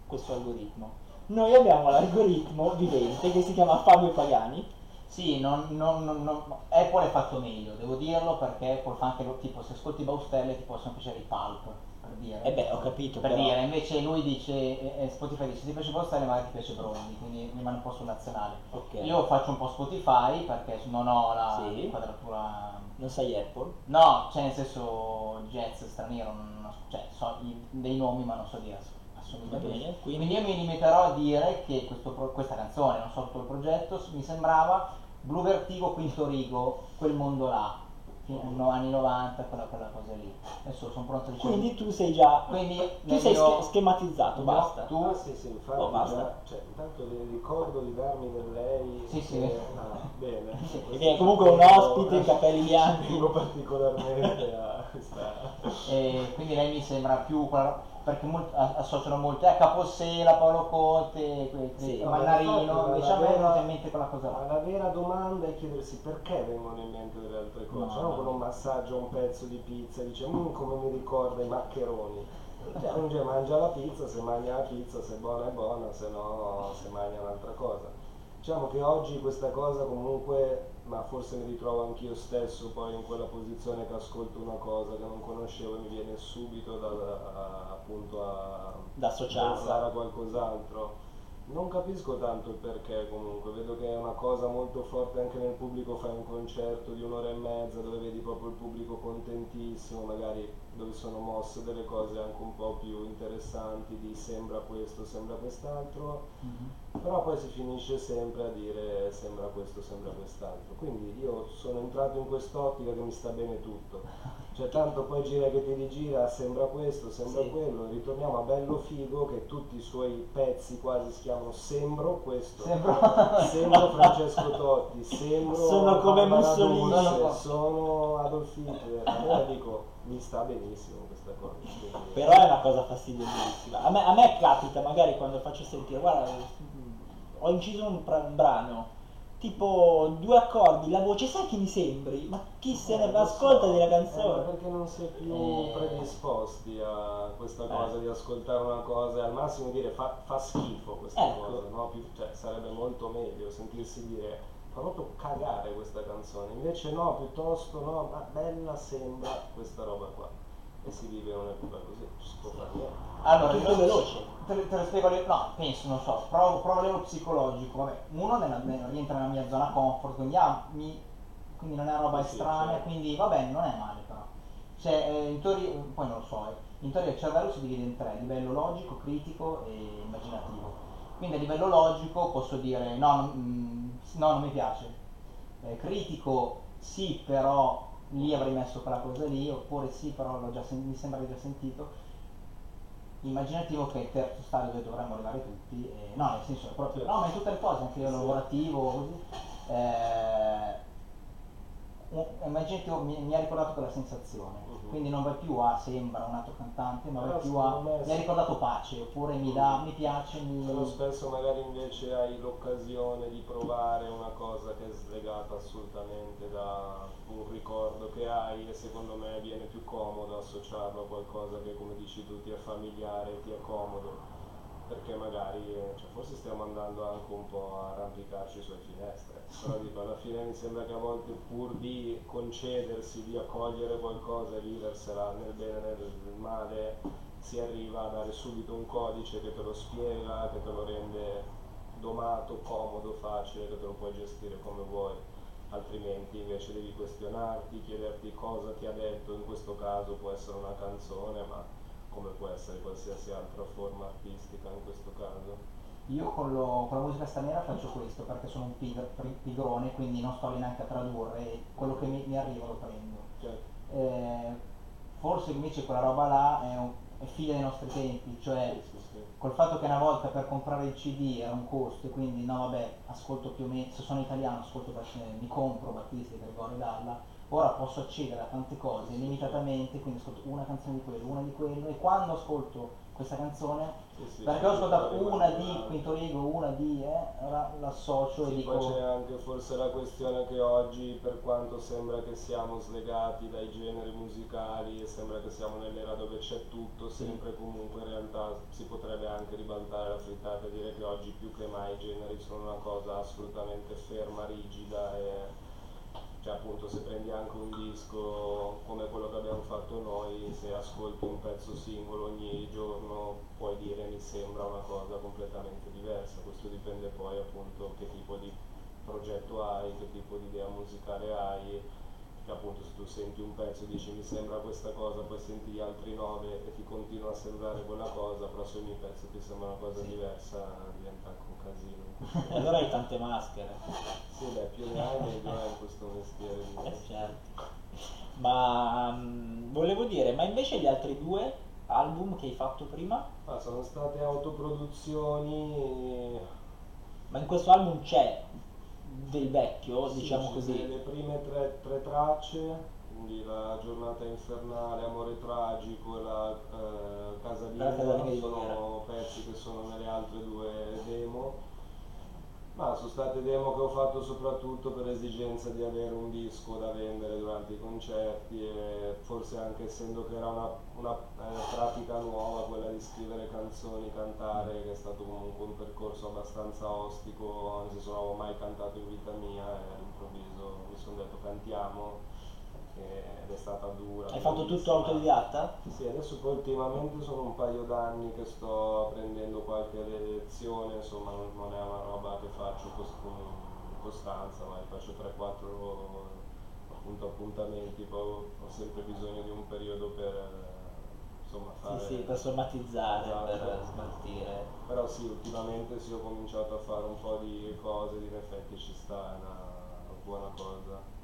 questo algoritmo. Noi abbiamo l'algoritmo vivente che si chiama Fabio Pagani Sì, non, non- non- non- Apple è fatto meglio, devo dirlo, perché Apple fa anche lo, tipo se ascolti Baustelle ti possono piacere i pulp, per dire. E beh, ho capito, Per però. dire, invece lui dice, eh, eh, Spotify dice ti piace Baustelle magari ti piace Brondi, quindi rimane un po' sul nazionale. Ok. Io faccio un po' Spotify perché non ho la Sì. quadratura... Non sai Apple? No, cioè nel senso jazz straniero, non, cioè so i- dei nomi ma non so dire ass- Va bene, Quindi io mi limiterò a dire che questo questa canzone, non so tutto il progetto, mi sembrava Blue Vertigo Quinto Rigo, quel mondo là, fino no- anni 90, quella, quella cosa lì. Adesso sono pronto a dire. Quindi tu sei già. Quindi tu sei mio- sch- schematizzato, no, basta. tu- Ah, sì, sì, infatti, Oh, basta. già- cioè, intanto le ricordo di darmi del lei. Sì, sì. che- ah, bene. *laughs* Perché è comunque un ospite, capelli *laughs* bianchi. Particolarmente a questa. E quindi lei mi sembra più quella- perché molt- a- associano molto a Capossela, Paolo Conte, Sì. Mannarino, diciamo è vera- venuta in mente quella cosa là. la vera domanda è chiedersi perché vengono in mente delle altre cose. No, No, no. quello un massaggio, un pezzo di pizza e dice "Mm, come mi ricorda i maccheroni. Cioè, uno dice, mangia la pizza, se mangia la pizza, se è buona è buona, se no se mangia un'altra cosa. Diciamo che oggi questa cosa comunque, ma forse mi ritrovo anch'io stesso poi in quella posizione che ascolto una cosa che non conoscevo e mi viene subito da, a- appunto a Da pensare a qualcos'altro. Non capisco tanto il perché comunque, vedo che è una cosa molto forte anche nel pubblico, fai un concerto di un'ora e mezza dove vedi proprio il pubblico contentissimo, magari dove sono mosse delle cose anche un po' più interessanti, di sembra questo, sembra quest'altro, Mhm. Però poi si finisce sempre a dire sembra questo, sembra quest'altro. Quindi io sono entrato in quest'ottica che mi sta bene tutto. Cioè tanto poi gira che ti rigira, sembra questo, sembra Sì. quello, ritorniamo a bello figo che tutti i suoi pezzi quasi si chiamano Sembro questo. Sembro- *laughs* Sembro Francesco Totti, sembro Sono come Mussolini. Sono Adolf Hitler. Allora dico, mi sta benissimo questa cosa. quindi- Però è una cosa fastidiosissima. A me, a me capita magari quando faccio sentire, guarda, ho inciso un, pra- un brano, tipo due accordi, la voce, sai chi mi sembri? Ma chi se ne Eh, va, lo so, ascolta la eh, ma canzone. perché non si è più Eh. predisposti a questa cosa Eh. di ascoltare una cosa e al massimo dire fa, fa schifo questa Ecco. cosa, no? Più- cioè, sarebbe molto meglio sentirsi dire fa proprio cagare questa canzone, invece no, piuttosto no, ma bella sembra questa roba qua. E si vive un'epoca così, si può fare niente. Allora, Tutto io- veloce. Te, lo- te lo spiego, no, penso, non so, provo, provo a livello psicologico, vabbè, uno nella- nella- rientra nella mia zona comfort, quindi, ah, mi- quindi non è roba Sì, estranea, certo. quindi va bene, non è male però. Cioè, eh, in teoria, poi non lo so, eh, in teoria il cervello si divide in tre, livello logico, critico e immaginativo. Quindi a livello logico posso dire no, non, mm, no, non mi piace. Eh, critico sì, però lì avrei messo quella cosa lì, oppure sì, però l'ho già sen- mi sembra di aver sentito immaginativo che è il terzo stadio dove dovremmo arrivare tutti, e, no, nel senso proprio, no, ma in tutte le cose, anche a livello lavorativo, così. Eh, un- immaginativo mi, mi ha ricordato quella sensazione, Mhm. quindi non vai più a sembra un altro cantante, ma vai Però più a mi ha ricordato pace, oppure mi dà, mi piace, Però mi... spesso magari invece hai l'occasione di provare una cosa che è slegata assolutamente da un ricordo che hai e secondo me viene più comodo associarlo a qualcosa che come dici tu ti è familiare ti è comodo. Perché magari, cioè, forse stiamo andando anche un po' a arrampicarci sulle finestre, però dico, alla fine mi sembra che a volte pur di concedersi, di accogliere qualcosa e viversela nel bene e nel male, si arriva a dare subito un codice che te lo spiega, che te lo rende domato, comodo, facile, che te lo puoi gestire come vuoi. Altrimenti invece devi questionarti, chiederti cosa ti ha detto, in questo caso può essere una canzone, ma come può essere qualsiasi altra forma artistica in questo caso. Io con, lo- con la musica straniera faccio questo perché sono un pig- pri- pigrone, quindi non sto neanche a tradurre, quello che mi, mi arriva lo prendo. Cioè, Eh, forse invece quella roba là è, un- è figlia dei nostri tempi, cioè sì, sì, sì. col fatto che una volta per comprare il CD era un costo e quindi no vabbè ascolto più o meno, se sono italiano ascolto mi compro Battisti, Gregorio Dalla, ora posso accedere a tante cose limitatamente, quindi ascolto una canzone di quello, una di quello e quando ascolto questa canzone, Sì, sì, perché ho ascoltato una di. Quinto Rigo, una di, eh, ora l'associo e Sì, dico... poi c'è anche forse la questione che oggi, per quanto sembra che siamo slegati dai generi musicali e sembra che siamo nell'era dove c'è tutto, sempre comunque in realtà si potrebbe anche ribaltare la frittata e dire che oggi più che mai i generi sono una cosa assolutamente ferma, rigida e cioè appunto se prendi anche un disco come quello che abbiamo fatto noi, se ascolti un pezzo singolo ogni giorno puoi dire mi sembra una cosa completamente diversa, questo dipende poi appunto che tipo di progetto hai, che tipo di idea musicale hai, che appunto se tu senti un pezzo e dici mi sembra questa cosa, poi senti gli altri nove e ti continua a sembrare quella cosa, però se ogni pezzo ti sembra una cosa diversa diventa anche un casino. E *laughs* allora hai tante maschere. Sì, beh, più ne hai meglio è in questo mestiere. Eh, certo. Ma mm, volevo dire, ma invece gli altri due album che hai fatto prima? Ah, sono state autoproduzioni. Ma in questo album c'è del vecchio, sì, diciamo ci così. Le prime tre, tre tracce, quindi la giornata infernale, amore tragico e la eh, casalinga di sono pezzi che sono nelle altre due demo. Ma sono state demo che ho fatto soprattutto per esigenza di avere un disco da vendere durante i concerti e forse anche essendo che era una, una eh, pratica nuova quella di scrivere canzoni, cantare, che è stato comunque un percorso abbastanza ostico, non avevo mai cantato in vita mia e all'improvviso mi sono detto cantiamo ed è stata dura. Hai fatto tutto autodidatta? Sì, adesso poi ultimamente sono un paio d'anni che sto prendendo qualche lezione, insomma non, è una roba che faccio con costanza, ma faccio 3-4 appunto, appuntamenti, poi ho sempre bisogno di un periodo per insomma fare... Sì, sì, per somatizzare, Esatto. per smaltire. Però sì, ultimamente sì, ho cominciato a fare un po' di cose, in effetti ci sta, è una buona cosa.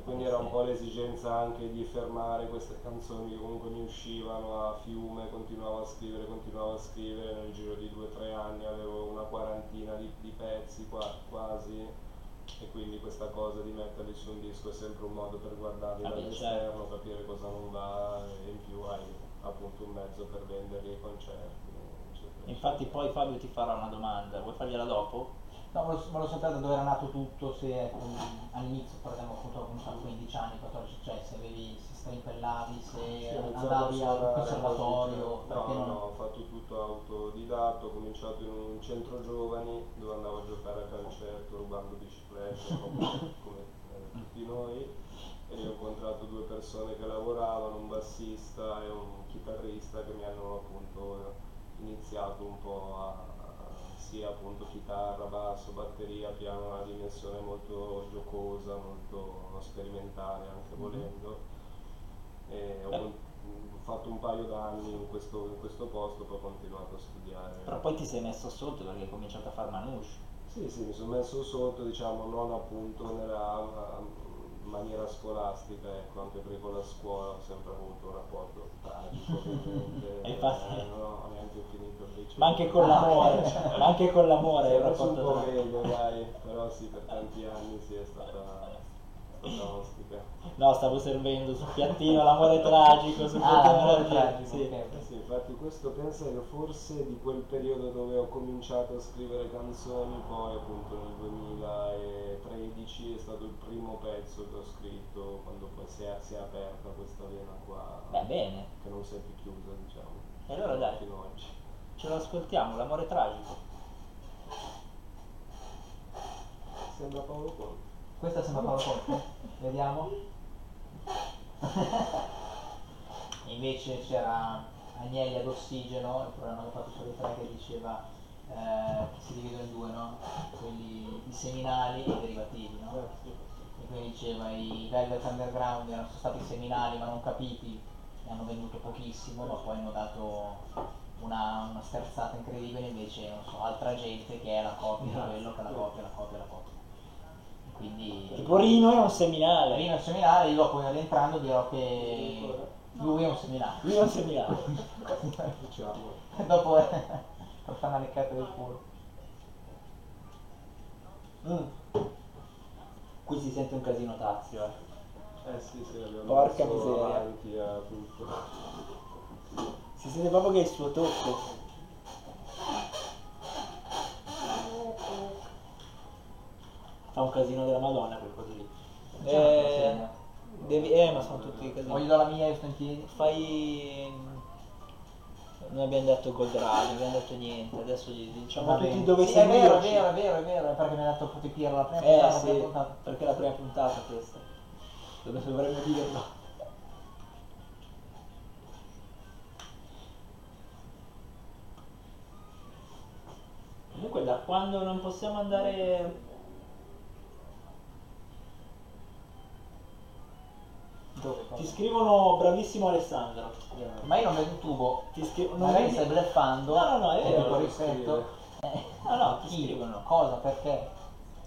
E quindi era un po' l'esigenza anche di fermare queste canzoni che comunque mi uscivano a fiume, continuavo a scrivere, continuavo a scrivere, nel giro di due o tre anni avevo una quarantina di, di pezzi qua- quasi e quindi questa cosa di metterli su un disco è sempre un modo per guardarli Vabbè, dall'esterno, capire cosa non va e in più hai appunto un mezzo per venderli ai concerti. eccetera, Infatti poi Fabio ti farà una domanda, vuoi fargliela dopo? No, volevo, sapere da dove era nato tutto, se all'inizio esempio appunto a 15 anni, 14, cioè se avevi, se strimpellavi, se Sì, andavi al conservatorio, perché no, non... no, ho fatto tutto autodidatto, ho cominciato in un centro giovani dove andavo a giocare a calcetto rubando biciclette *laughs* come, come, eh, tutti noi. E ho incontrato due persone che lavoravano, un bassista e un chitarrista che mi hanno appunto iniziato un po' a- sia appunto chitarra, basso, batteria, piano, una dimensione molto giocosa, molto sperimentale anche volendo e ho, Eh. fatto un paio d'anni in questo, in questo posto, poi ho continuato a studiare. Però poi ti sei messo sotto perché hai cominciato a fare manouche. Sì, sì, mi sono messo sotto, diciamo, non appunto nella maniera scolastica, ecco, anche perché con la scuola ho sempre avuto un rapporto tragico, ovviamente. *laughs* E eh, non ho neanche finito il liceo. Ma anche con l'amore, *laughs* ma anche con l'amore hai un adesso un rapporto po' meglio, dai, però sì, per tanti anni sì, è stata, è. No, stavo servendo sul piattino l'amore *laughs* tragico, sul Ah, piattino l'amore tragico, tragico, sì. ok. Eh sì, infatti questo penso che forse di quel periodo dove ho cominciato a scrivere canzoni, poi appunto nel 2013 è stato il primo pezzo che ho scritto quando poi si è, si è aperta questa vena qua, Beh, bene. che non si è più chiusa diciamo. E allora dai. Fino oggi. Ce lo ascoltiamo, l'amore tragico. Sembra Paolo Conte. Questa sembra Paolo Conte, vediamo. Invece c'era Agnelli ad ossigeno, il programma che fatto sulle tre che diceva eh, che si dividono in due, no? Quelli i seminali e i derivativi, no? E quindi diceva i Velvet Underground erano stati seminali ma non capiti e hanno venduto pochissimo, ma poi hanno dato una, una sterzata incredibile invece, non so, altra gente che è la copia di quello, che la copia, la copia, la copia. Quindi Tipo Rino è un seminale. Rino è un seminale, io dopo rientrando dirò che lui è un seminale. Rino è un seminale. *laughs* Dopo è per fare una leccata del culo. Mm. Qui si sente un casino tazio, eh. Eh sì, sì, abbiamo Porca miseria. avanti a tutto. Si sente proprio che è il suo tocco. Fa un casino della Madonna quel coso lì. Eh, devi, eh, ma sono tutti casini. O gli do la mia io sto in piedi. Fai. Non abbiamo detto Gold Radio, non abbiamo detto niente, adesso gli diciamo tutti dove sì, è vero, è vero, è vero, è vero, è perché mi ha detto Potipiro la prima Eh puntata, sì, prima puntata. perché è la prima puntata questa. Dove dovremmo dirlo. Comunque da quando non possiamo andare... Ti scrivono bravissimo Alessandro. Ma io non vedo un tubo. Ti scrivono... Magari stai bleffando. No, no, no, è con vero. tutto rispetto. No, no, ti Chi? scrivono. Cosa? Perché?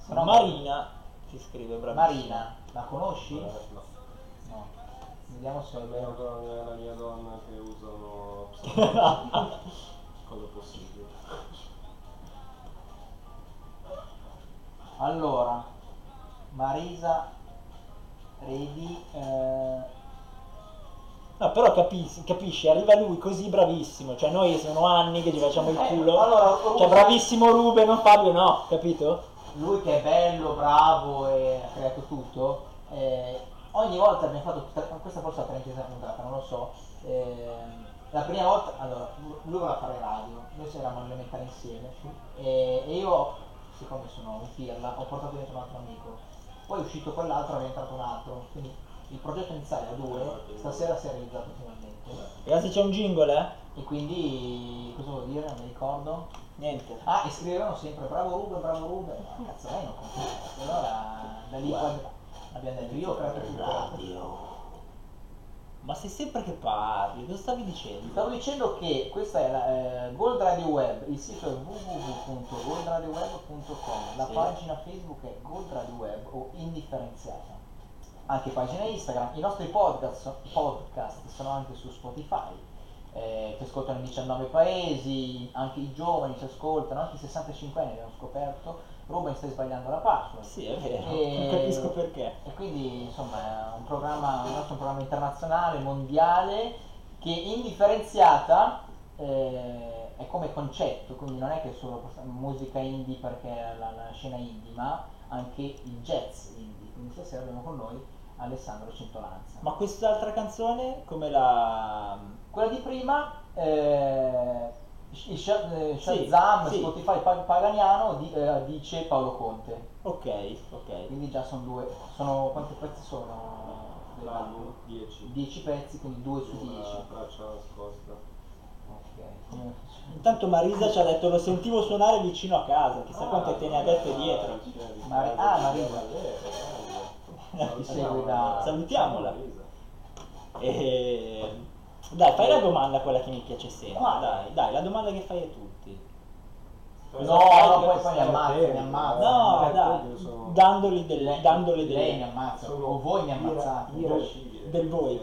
Se no- Marina ti scrive bravissimo. Marina, la conosci? Eh, no. No. Vediamo se è La mia vero. donna è la mia donna che usano. *laughs* Cosa possibile. Allora, Marisa ready. eh, No, però capisci, capisci, arriva lui così bravissimo, cioè noi sono anni che ci facciamo il eh, culo. Cioè bravissimo Ruben, non Fabio no, capito? lui che è bello, bravo e ha creato tutto, eh, ogni volta abbiamo fatto, tutta- questa forse è la tredicesima puntata, non lo so, ehm, la prima volta, allora, lui voleva fare radio, noi eravamo all'elementare insieme e, e io, siccome sono un pirla, ho portato dentro un altro amico, poi è uscito quell'altro, è rientrato un altro, quindi il progetto iniziale a due, stasera si è realizzato finalmente. Ragazzi c'è un jingle, eh? E quindi, cosa vuol dire? Non mi ricordo. Niente. Ah, e scrivevano sempre bravo Ruben, bravo Ruben. Ma cazzo, lei non compite. E allora da lì abbiamo detto io ho creato tutto. Radio. Ma sei sempre che parli, cosa stavi dicendo? Stavo dicendo che questa è la eh, Gold Radio Web, il sito è www.goldradioweb.com, la Sì. pagina Facebook è Gold Radio Web o indifferenziata. Anche pagina Instagram, i nostri podcast, podcast sono anche su Spotify, eh, che ascoltano in 19 paesi, anche i giovani ci ascoltano, anche i 65 anni abbiamo scoperto. Ruben stai sbagliando la password. Sì, è vero, E- non capisco perché. E quindi insomma è un programma, il nostro un programma internazionale, mondiale, che indifferenziata eh, è come concetto, quindi non è che solo musica indie perché è la, la scena indie, ma anche il jazz indie. Quindi stasera abbiamo con noi Alessandro Cintolanza. Ma quest'altra canzone come la... Quella di prima, eh, Sh- Sh- eh, Sì, Shazam, sì. Spotify Pa- Paganiano, di- eh, dice Paolo Conte. Ok, ok. Quindi già sono due, sono quanti pezzi sono? L'album 10. 10 pezzi, quindi 2 su 10. Una traccia nascosta. Ok, come Intanto Marisa ci ha detto lo sentivo suonare vicino a casa, chissà quante te ne ha dette dietro. Mari- ah, Marisa. *laughs* Segue da- Salutiamola. E... Dai, fai la domanda quella che mi piace sempre. Quale? Dai, dai, la domanda che fai a tutti. No, no, poi, poi mi ammazza, mi ammazza. No, Perché dai, io sono- dandoli del, Lei- dandoli lei mi ammazza, o voi mi ammazzate. irascibile. Del voi.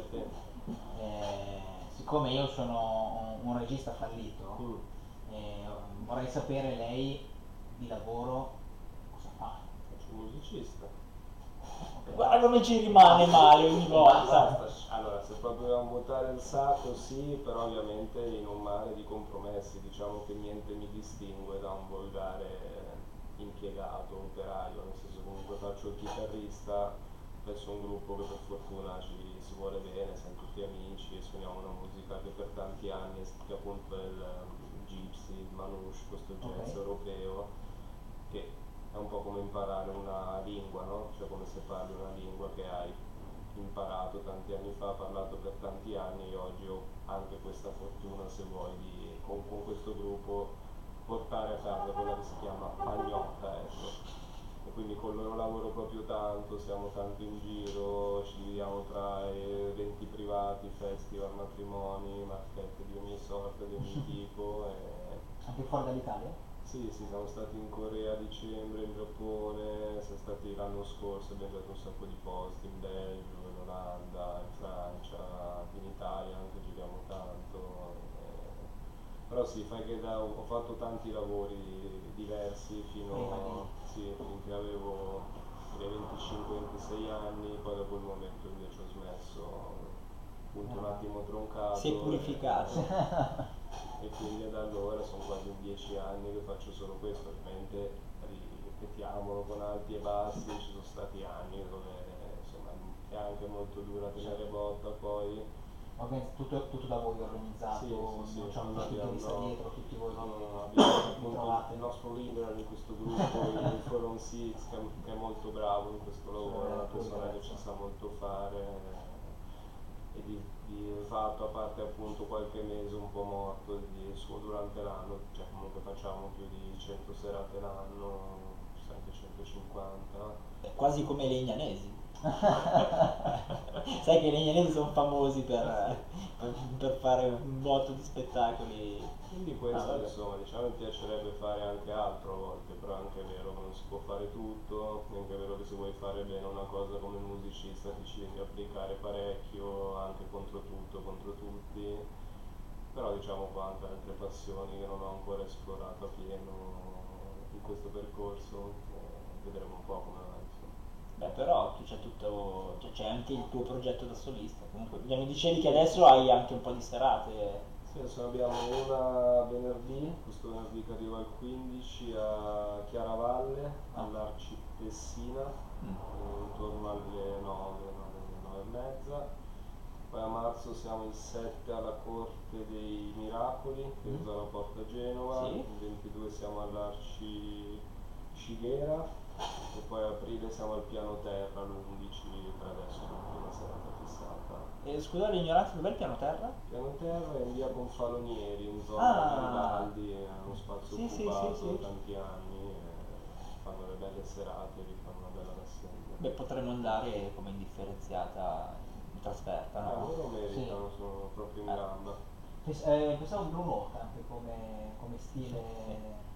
Eh, siccome io sono un, un regista fallito, Mm. eh, vorrei sapere lei di lavoro cosa fa. Faccio musicista. Guarda come ci rimane male ogni volta. Allora, se proprio dobbiamo buttare il sacco, sì, però ovviamente in un mare di compromessi, diciamo che niente mi distingue da un volgare impiegato, operaio, nel senso comunque faccio il chitarrista, penso un gruppo che per fortuna ci si vuole bene, siamo tutti amici e suoniamo una musica che per tanti anni è stata appunto il um, gypsy, il manouche, questo jazz Ok. europeo, che è un po' come imparare una lingua, no? Cioè come se parli una lingua che hai imparato tanti anni fa, parlato per tanti anni e oggi ho anche questa fortuna, se vuoi, di con, con questo gruppo portare a casa quella che si chiama pagnotta, ecco. E quindi con loro lavoro proprio tanto, siamo tanto in giro, ci dividiamo tra eventi privati, festival, matrimoni, marchette di ogni sorta, di ogni *laughs* tipo. E Anche fuori dall'Italia? Sì, sì, siamo stati in Corea a dicembre, in Giappone, siamo stati l'anno scorso, abbiamo girato un sacco di posti, in Belgio, in Olanda, in Francia, in Italia anche giriamo tanto. eh. Però sì, fai che da- ho fatto tanti lavori diversi fino sì, finché avevo i 25-26 anni, poi da quel momento invece ho smesso, appunto un attimo troncato. Sei purificato. e- *laughs* e quindi da allora sono quasi dieci anni che faccio solo questo, ovviamente ripetiamolo con alti e bassi, ci sono stati anni dove insomma è anche molto dura tenere botta poi. Tutto, tutto da voi organizzato, Sì, sì, sì, c'è un abbiamo- dietro, tutti voi No, no, no, trovate. il nostro leader di questo gruppo, il *laughs* Forum Six, che, che è molto bravo in questo lavoro, è una persona che ci sa molto fare e di, di fatto a parte appunto qualche mese un po' morto di suo durante l'anno, cioè comunque facciamo più di 100 serate l'anno, ci sono anche 150. È quasi come i legnanesi. *laughs* Sai che i legnanesi sono famosi per, per- per fare un botto di spettacoli. Quindi questo Ah, insomma diciamo mi piacerebbe fare anche altro a volte, però è anche vero che non si può fare tutto, è anche vero che se vuoi fare bene una cosa come musicista ti ci devi applicare parecchio, anche contro tutto, contro tutti, però diciamo qua anche altre passioni che non ho ancora esplorato a pieno in questo percorso, eh, vedremo un po' come. Beh, però tu c'è tutto. Cioè, c'è anche il tuo progetto da solista. Comunque, mi dicevi che adesso hai anche un po' di serate. Sì, adesso abbiamo una venerdì, questo venerdì che arriva il 15 a Chiaravalle, all'Arci Tessina, Mm. intorno alle 9, 9 e mezza. Poi a marzo siamo il 7 alla Corte dei Miracoli, che è Mm. zona Porta Genova, Sì. il 22 siamo all'Arci Scighera e poi a aprile siamo al piano terra l'11 per adesso, l'ultima serata fissata. E scusate l'ignoranza, dov'è il piano terra? Piano terra è in via Confalonieri, in zona Ah. Garibaldi, è uno spazio Sì, sì, occupato sì, sì. da tanti anni, fanno le belle serate, vi fanno una bella rassegna. Beh, potremmo andare come indifferenziata in trasferta, Ah, no? loro meritano, sono proprio in Eh. gamba. Eh, pensavo Blue Note anche come, come stile,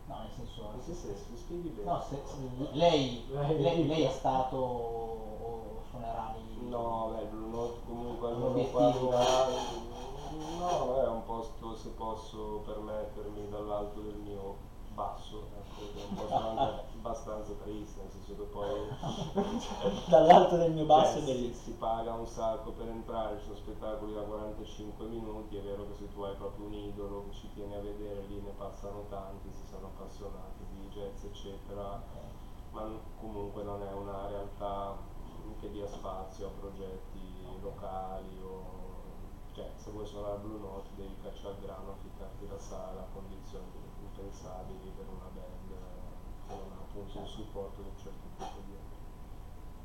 no nel senso... Se, se, se spieghi bene. No, se- se- lei, Lei- lei, è stato o suonerà lì? No, beh, Note comunque obiettivo. qua- No, è un posto, se posso permettermi, dall'alto del mio basso, ecco, abbastanza triste, nel senso che poi... *laughs* Dall'alto del mio basso Eh, è si, si paga un sacco per entrare, ci sono spettacoli da 45 minuti, è vero che se tu hai proprio un idolo che ci tieni a vedere, lì ne passano tanti, si sono appassionati di jazz eccetera, ma comunque non è una realtà che dia spazio a progetti locali o... Cioè, se vuoi suonare Blue Note devi cacciare il grano, affittarti la sala a condizioni impensabili per una band eh, ha appunto un supporto di un certo tipo di...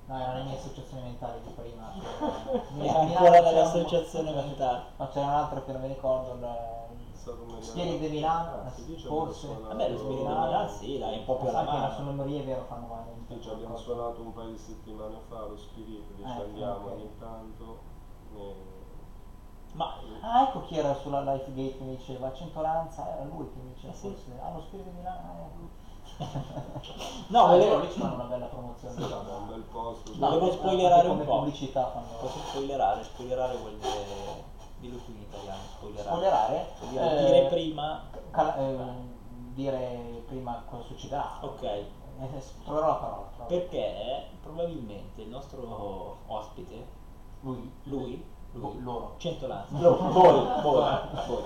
No, erano le mie associazioni mentali di prima. *laughs* cioè, E *laughs* Milano ancora un- nell'associazione mentale. No, c'era un altro che non mi ricordo, il Spirit di Milano, Ah, forse. Vabbè, lo Spirit di Milano, sì, dai, un po' più alla mano. suoneria è vero fanno veramente. Sì, ci abbiamo suonato un paio di settimane fa lo Spirit, ci Ecco, andiamo ogni tanto. e- Ma Ah, ecco chi era sulla Life Gate che mi diceva, Centolanza, era lui che mi diceva Ah, sì? forse, ah lo Spirito di Milano, lui. *laughs* no, Ah, volevo, lì ci fanno una bella promozione. Sì, vabbè, un bel posto. No, volevo spoilerare un come po'. pubblicità fanno. posso spoilerare, spoilerare vuol dire dillo tu in italiano, spoilerare. Spoilerare? Vuol dire Eh, dire prima, cala- eh, dire prima cosa succederà. ok, Eh, troverò la parola. troverò. perché probabilmente il nostro ospite, Lui. lui, Loro. *laughs* Voi, voi, voi,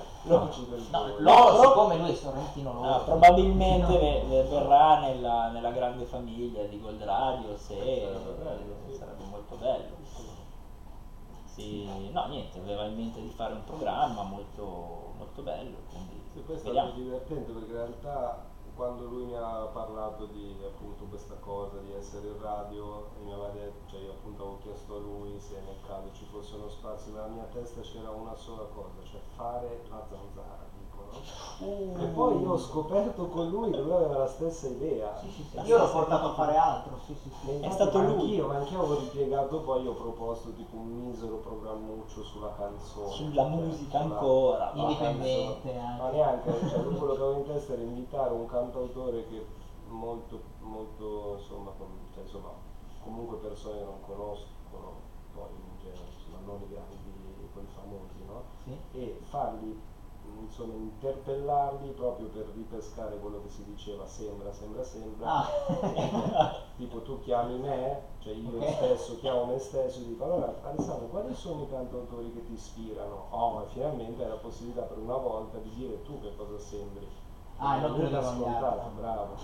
del No, loro, siccome lui è sorrentino loro. Ah, probabilmente ve- ve- verrà nella, nella grande famiglia di Gold Radio se Sarebbe bello, sì. sarebbe molto bello. Sì, no, niente, aveva in mente di fare un programma molto, molto bello, quindi è stato vediamo. divertente perché in realtà quando lui mi ha parlato di appunto questa cosa di essere in radio e mi aveva detto, cioè io appunto avevo chiesto a lui se nel caso ci fosse uno spazio, nella mia testa c'era una sola cosa, cioè fare la zanzara, no? E poi io ho scoperto con lui che lui aveva la stessa idea. Sì, sì, sì. Io l'ho portato a fare altro, sì, sì, sì. Infatti stato lui. Anch'io, ma anch'io avevo ripiegato, poi ho proposto tipo un misero programmuccio sulla canzone. Sulla cioè, musica sulla- ancora, Indipendente anche. Ma neanche, cioè lui *laughs* quello che avevo in testa era invitare un cantautore che molto, molto, insomma, com- cioè, insomma, comunque persone che non conoscono, poi in genere, insomma, non i grandi, quelli famosi, no? Sì. e farli insomma interpellarli proprio per ripescare quello che si diceva sembra sembra sembra Ah. *laughs* tipo tu chiami me cioè io Ok. stesso chiamo me stesso e dico allora Alessandro quali sono i cantautori che ti ispirano oh ma finalmente hai la possibilità per una volta di dire tu che cosa sembri Ah, non scontato altri. bravo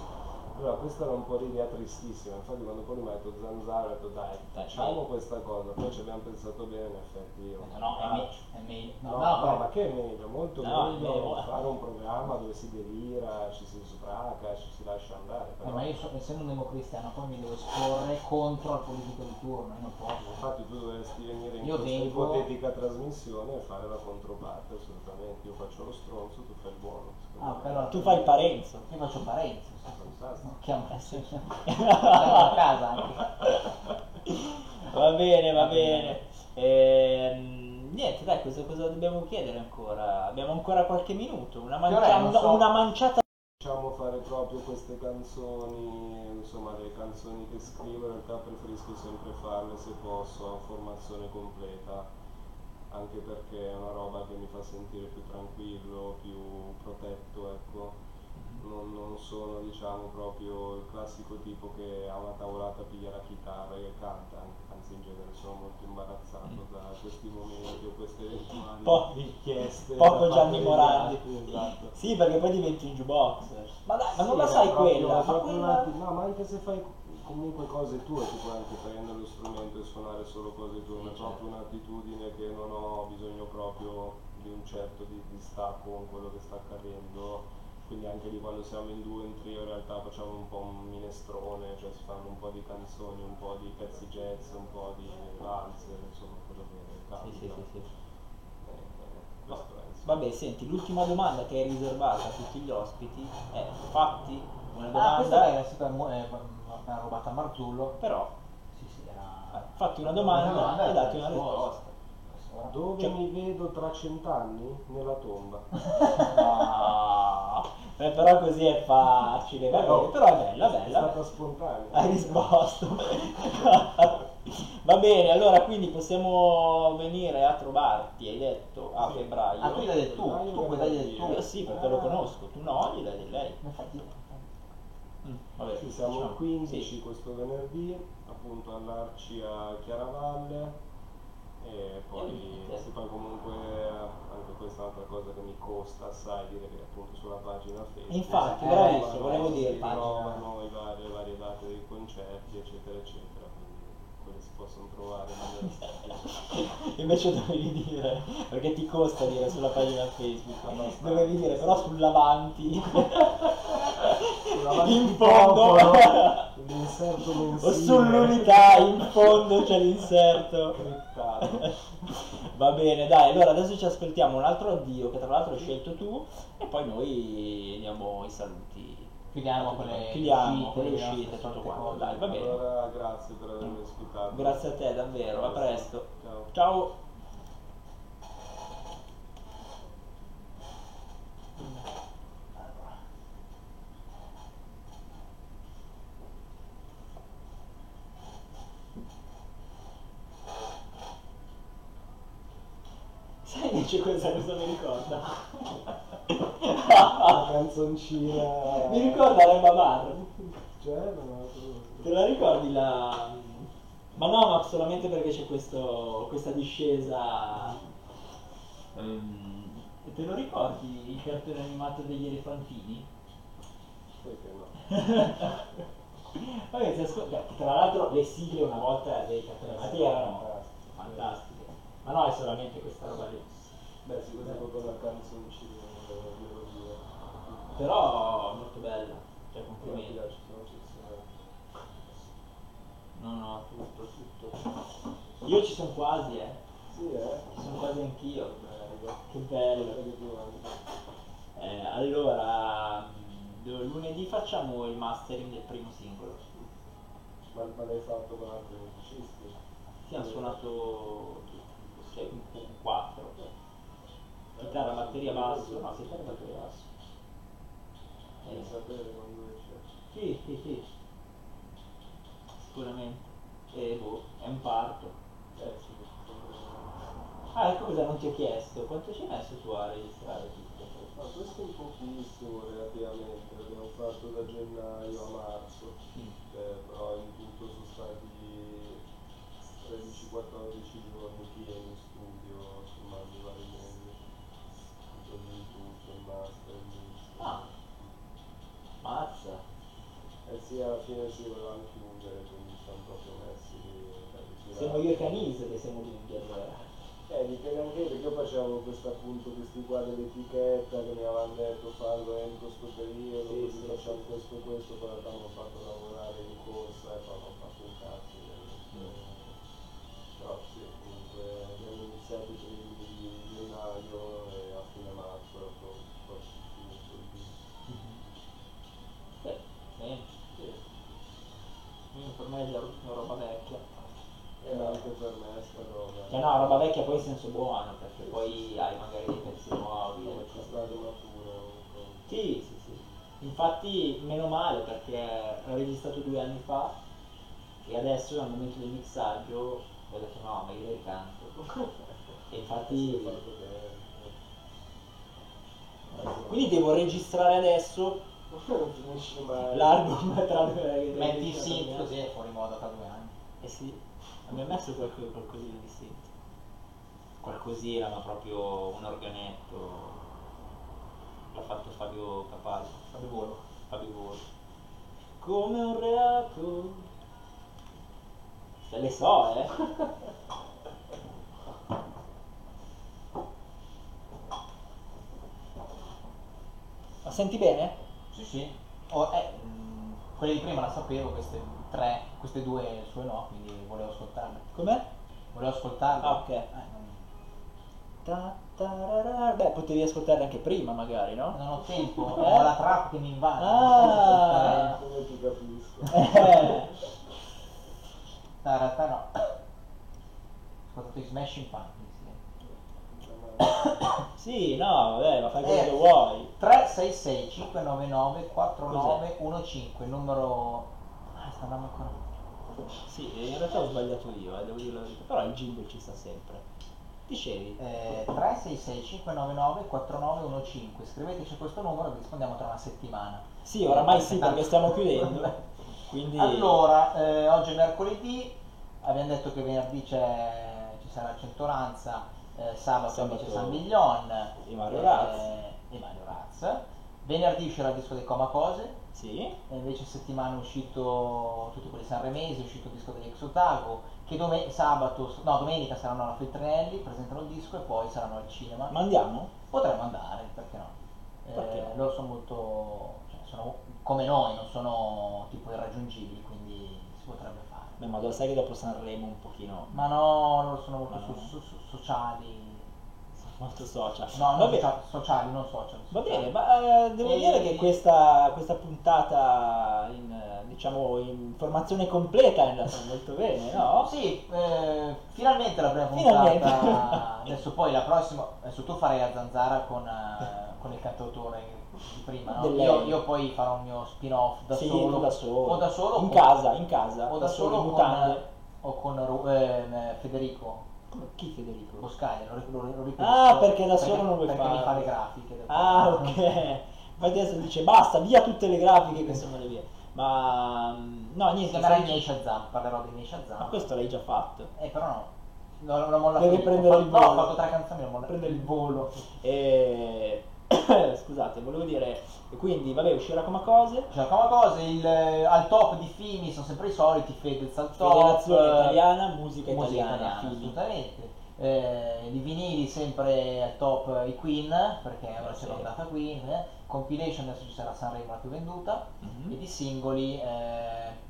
allora questa era un po' l'idea tristissima infatti quando poi mi ha detto Zanzara ho detto dai facciamo questa cosa poi ci abbiamo pensato bene in effetti io No, è, ah, è meglio. No, No, no, no, ma che è meglio? Molto No, meglio fare un programma dove si delira, ci si sbraca, ci si lascia andare. Eh, Però. ma io so- essendo un democristiano poi mi devo esporre contro il politico di turno, io non posso. Infatti tu dovresti venire in Io questa vengo- ipotetica trasmissione e fare la controparte, assolutamente. Io faccio lo stronzo, tu fai il buono. Ah, però Tu fai Parenzo. Io faccio Parenzo. Ha messo a casa anche. Va bene, va bene. Ehm, niente, dai, cosa, cosa dobbiamo chiedere ancora? Abbiamo ancora qualche minuto, una, mancia- non so. una manciata. Facciamo fare proprio queste canzoni, insomma le canzoni che scrivo in realtà preferisco sempre farle se posso a formazione completa, anche perché è una roba che mi fa sentire più tranquillo, più protetto, ecco. non, non sono diciamo proprio il classico tipo che ha una tavolata, piglia la chitarra e canta, anzi in genere sono molto imbarazzato da questi momenti o queste eventuali Po- richieste. Poco Gianni Morandi. Esatto. Sì, perché poi diventi un jukebox. Ma dai, ma non Sì, la sai proprio- quella? Ma quella... un atti- no, ma anche se fai comunque cose tue, ti puoi anche prendere lo strumento e suonare solo cose tue, è certo. proprio un'attitudine che non ho bisogno proprio di un certo di, distacco con quello che sta accadendo. Quindi anche lì quando siamo in due, in trio, in realtà facciamo un po' un minestrone, cioè si fanno un po' di canzoni, un po' di pezzi jazz, un po' di valzer, insomma, quello che capita. Sì, sì, sì, sì. Eh, eh, è. Vabbè, senti, l'ultima domanda che è riservata a tutti gli ospiti è fatti una Ah, questa domanda, è stata mu- eh, appena rubata a Marzullo. però Sì, sì, era... fatti una domanda, Una domanda e dati una risposta. risposta. Dove Cioè- mi vedo tra cent'anni? Nella tomba. *laughs* Ah, beh, però così è facile, va bene, però è bella, È bella. stata spontanea. Hai risposto. Va bene, allora quindi possiamo venire a trovarti, hai detto, a Sì. febbraio. Ah, tu gli dai del tu, tu dargli del tu. Io sì, perché lo conosco, tu no, gli dai di lei. Infatti, Mm, vabbè, Sì, siamo diciamo. il 15 Sì. questo venerdì, appunto all'Arci a Chiaravalle. E poi, Eh, sì, poi comunque anche questa è un'altra cosa che mi costa assai dire che appunto sulla pagina Facebook. Infatti, Eh, bravissimo, sì, volevo sì, dirti. si trovano i vari- le varie date dei concerti, eccetera, eccetera. Quindi quelle si possono trovare. *laughs* Invece dovevi dire, perché ti costa dire sulla pagina Facebook, dovevi dire però Sull'avanti *laughs* in fondo, L'inserto o mensile. sull'unità, in fondo c'è l'inserto. Va bene, dai, allora adesso ci ascoltiamo un altro addio che tra l'altro hai scelto tu e poi noi diamo i saluti. Chiudiamo con le Chiudiamo con le uscite, tutto quanto. Dai, va bene. Allora grazie per avermi ospitato. Grazie a te davvero, a presto. Ciao. Ciao. Sai invece cosa, cosa mi ricorda? La canzoncina. mi ricorda l'Emma Bar. Cioè, non ho Te la ricordi la... Ma no, ma solamente perché c'è questo, questa discesa... Ehm, te lo ricordi il cartone animato degli elefantini? Perché no? Vabbè, tra l'altro le sigle una volta dei cartoni animati erano fantastiche. Ma no, è solamente questa roba lì. Beh, sì, questa proprio la canzoncina, la melodia. Però molto bella. Cioè, complimenti. No, no, tutto, tutto. Io ci sono quasi, eh. Sì, eh? Ci sono quasi anch'io. Bello. Che bello. Tu anche. Eh, allora, mh, lunedì facciamo il mastering del primo singolo. Ma, ma l'hai fatto con altri musicisti? Sì, hanno suonato un 4. Chitarra, batteria, basso. No, chitarra, batteria, basso. Eh, sapere quando esce. sì, sì, sì. Sicuramente. E boh, è un parto. Eh sì, Ah, ecco cosa non ti ho chiesto. Quanto ci hai messo tu a registrare tutto? Ma questo è un pochissimo relativamente, l'abbiamo fatto da gennaio a marzo, Mm. eh, però in tutto sono stati 13-14 giorni pieni sì, alla fine si volevano chiudere, quindi siamo proprio messi lì ritirare. Siamo io e Canise che siamo lunghi allora. Eh, dipende anche perché io facevo questo appunto questi qua dell'etichetta che mi avevano detto farlo entro questo periodo, Sì, così sì, facciamo sì. questo questo, poi in hanno fatto lavorare in corsa e poi Io per me è già una roba vecchia. e anche per me sta roba. Cioè no, roba vecchia poi in senso buono, perché poi hai magari dei pezzi nuovi. Come e ci sta matura comunque. Sì, sì, sì. Infatti meno male perché l'ho registrato due anni fa e adesso al momento del mixaggio ho detto no, ma io le ricanto. *laughs* E Sì, infatti... Quindi devo registrare adesso Non finisci mai. L'album tra due Metti il synth così è fuori moda tra due anni. Eh sì, abbiamo messo qualco- qualcosina di synth. Qualcosina, ma proprio un organetto. L'ha fatto Fabio Capaldi. Fabio Volo. Fabio Volo. Come un reato. Se le so, eh. Ma senti bene? Sì, sì. Oh, eh, mh, quelle di prima la sapevo, queste tre, queste due sue no, quindi volevo ascoltarle. Com'è? Volevo ascoltarle. Ah, ok. Eh, non, Ta- tararara. Beh, potevi ascoltarle anche prima, magari, no? non ho tempo, Eh? ho la trap che mi invade. Ah. Come ti capisco. Eh. Tarata *laughs* no. Ho ascoltato i Smashing Pumpkins. Sì. No, vabbè, ma fai quello Eh. che vuoi. 366 599 4915 il numero ah sta andando ancora Sì, in realtà ho sbagliato io, eh, devo dire la verità. Però il jingle ci sta sempre. Dicevi? eh, 366 599 4915 scriveteci questo numero e vi rispondiamo tra una settimana Sì, oramai sì, perché stiamo chiudendo. *laughs* Quindi... allora eh, oggi è mercoledì abbiamo detto che venerdì c'è, ci sarà Centoranza eh, sabato, Sabato invece San Miglion e Mario Raz. e Mario Raz venerdì uscirà il disco dei Coma Cose Sì? E invece settimana è uscito tutti quelli sanremesi, è uscito il disco degli Ex Otago, che dome- sabato, no domenica saranno alla Feltrinelli, presentano il disco e poi saranno al cinema. Ma andiamo? Potremmo andare, perché no? Eh, Perché no? Loro sono molto, cioè, sono come noi, non sono tipo irraggiungibili, quindi si potrebbe fare. Beh, ma lo sai che dopo Sanremo un pochino... Ma no, loro sono molto no. so- so- so- sociali. Molto social. No, non bene. socia- sociali, non social. Va bene, ma eh, devo E- dire che questa, questa puntata in, eh, diciamo, in formazione completa è andata *laughs* molto bene, no? Sì, eh, finalmente la prima Finalmente. puntata. *laughs* adesso poi la prossima. Adesso tu farai la zanzara con, eh, con il cantautore di prima, no? Io, io poi farò un mio spin-off da sì, solo. da solo. O da solo In o- casa, in casa. O da solo in con, mutande. o con ehm, Federico Chi Federico? Boscaglia. Lo, lo, lo ripeto, Ah, perché da solo non vuoi perché farlo. mi fa le grafiche. Ah, ok. Infatti adesso dice basta, via tutte le grafiche che sono le vie. Ma mm, no, niente. chiamerà i stai- miei Shazam, parlerò miei Shazam. Ma questo l'hai già fatto. Eh, però no. L'ho, l'ho mollato Devi prendere il fatto- No, volo. ho fatto tre canzoni, l'ho mollato. Prendere il volo. *laughs* E... *coughs* Scusate, volevo dire, e quindi vabbè, uscirà come cose. Cioè, come cose, il, eh, al top di Fimi sono sempre i soliti, Fedez al top. Federazione eh, italiana, musica, musica italiana, italiana, assolutamente. Eh, I vinili sempre al top eh, i Queen, perché ora sì. c'è l'ondata Queen. eh. Compilation adesso ci sarà Sanremo la più venduta. Mhm. E di singoli eh,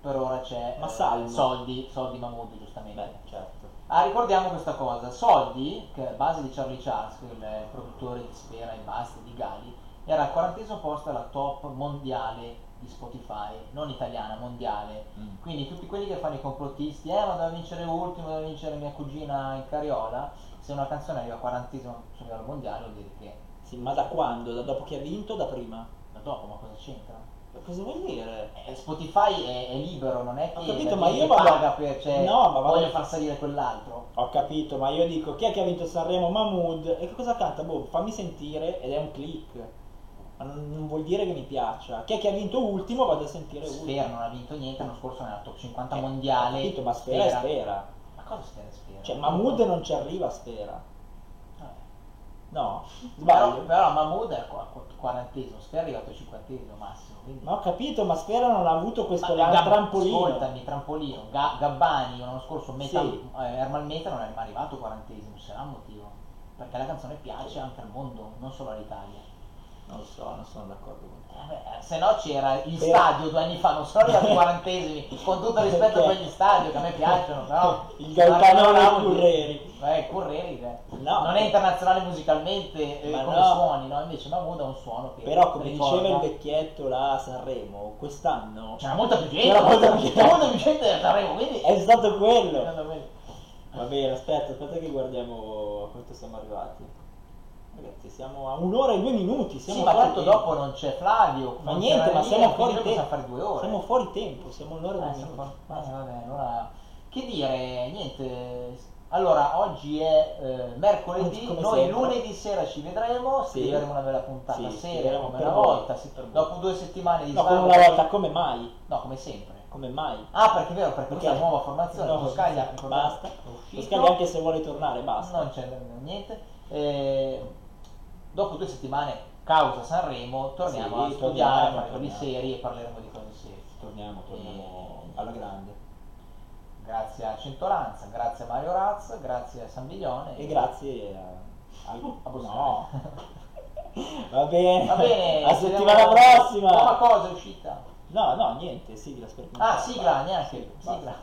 per ora c'è Ma eh. Soldi, Soldi Mahmood giustamente. Beh, certo. Ah, ricordiamo questa cosa, Soldi, che è base di Charlie Charles, il produttore di Sfera e Basta di Gali, era al quarantesimo posto alla top mondiale di Spotify, non italiana, mondiale. Mm. Quindi tutti quelli che fanno i complottisti, eh ma doveva vincere ultimo, doveva vincere mia cugina in carriola, se una canzone arriva al quarantesimo sul livello mondiale vuol dire che Sì, ma da quando? Da dopo che ha vinto o da prima? da dopo, ma cosa c'entra? Cosa vuol dire? Eh, Spotify è, è libero, non è che Ho capito, ma io vado- paga per, cioè, No, ma voglio far salire quell'altro. Ho capito, ma io dico chi è che ha vinto Sanremo? Mahmood. E che cosa canta? Boh, fammi sentire ed è un click. Ma non, non vuol dire che mi piaccia. Chi è che ha vinto ultimo? Vado a sentire ultimo. Sfera non ha vinto niente, l'anno scorso nella top 50 Eh, mondiale. Ho capito, ma Sfera è Sfera. Ma cosa Sfera è Sfera? Cioè, Mahmood non ci arriva a Sfera. No? Però, Sbaglio? però Mahmood è quarantesimo, Sfera è arrivato al cinquantesimo massimo. Quindi... Ma ho capito, ma Sfera non ha avuto questo Ma Gab- trampolino. Ascoltami, trampolino. Ga- Gabbani l'anno scorso, Metal, Sì. eh, Ermal Meta non è mai arrivato quarantesimo, sarà un motivo. Perché la canzone piace anche al mondo, non solo all'Italia. Non lo so, non sono d'accordo con te. Eh se no c'era il stadio due anni fa, non sono arrivati ai quarantesimi, con tutto rispetto Perché? per gli stadio che a me piacciono, però... Il Gaetano Curreri. Eh, Curreri, eh. No. non è internazionale musicalmente eh, Ma come no. suoni, no? Invece Mahmood ha un suono che Però come ricorda- diceva il vecchietto là a Sanremo, quest'anno C'era molta più gente, C'era molta più gente. molta più gente a Sanremo, quindi... è stato quello. Va bene, aspetta, aspetta che guardiamo a quanto siamo arrivati. Ragazzi, siamo a un'ora e due minuti. Siamo Sì, ma tanto tempo. dopo non c'è Flavio. Ma niente, ma siamo fuori tempo. Siamo fuori tempo, siamo un'ora e Eh, due siamo minuti. eh. Che dire, niente... Allora, oggi è eh, mercoledì, Come noi sempre. lunedì sera ci vedremo, Sì. scriveremo una bella puntata Sì, seria come una voi, volta, voi. dopo due settimane di No, come svago- una volta, come mai? No, come sempre. Come mai? Ah, perché è vero, perché questa è Perché? la nuova formazione, No, Toscaglia, basta. Toscaglia anche se vuole tornare, basta. non c'è niente. Eh, dopo due settimane, causa Sanremo, torniamo Sì, a studiare, torniamo, torniamo. serie e parleremo di cose serie. Torniamo, torniamo alla grande. Grazie a Centolanza, grazie a Mario Raz, grazie a Sambiglione. E grazie a... A Boscani. no. *laughs* Va bene. Va bene, *laughs* A settimana prossima. Nuova cosa è uscita. No, no, niente, sigla aspetta. Ah, sigla, neanche. Sì, sigla.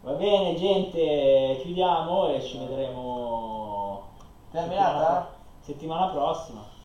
Va bene, gente, chiudiamo e ci vedremo Terminata? settimana, settimana prossima.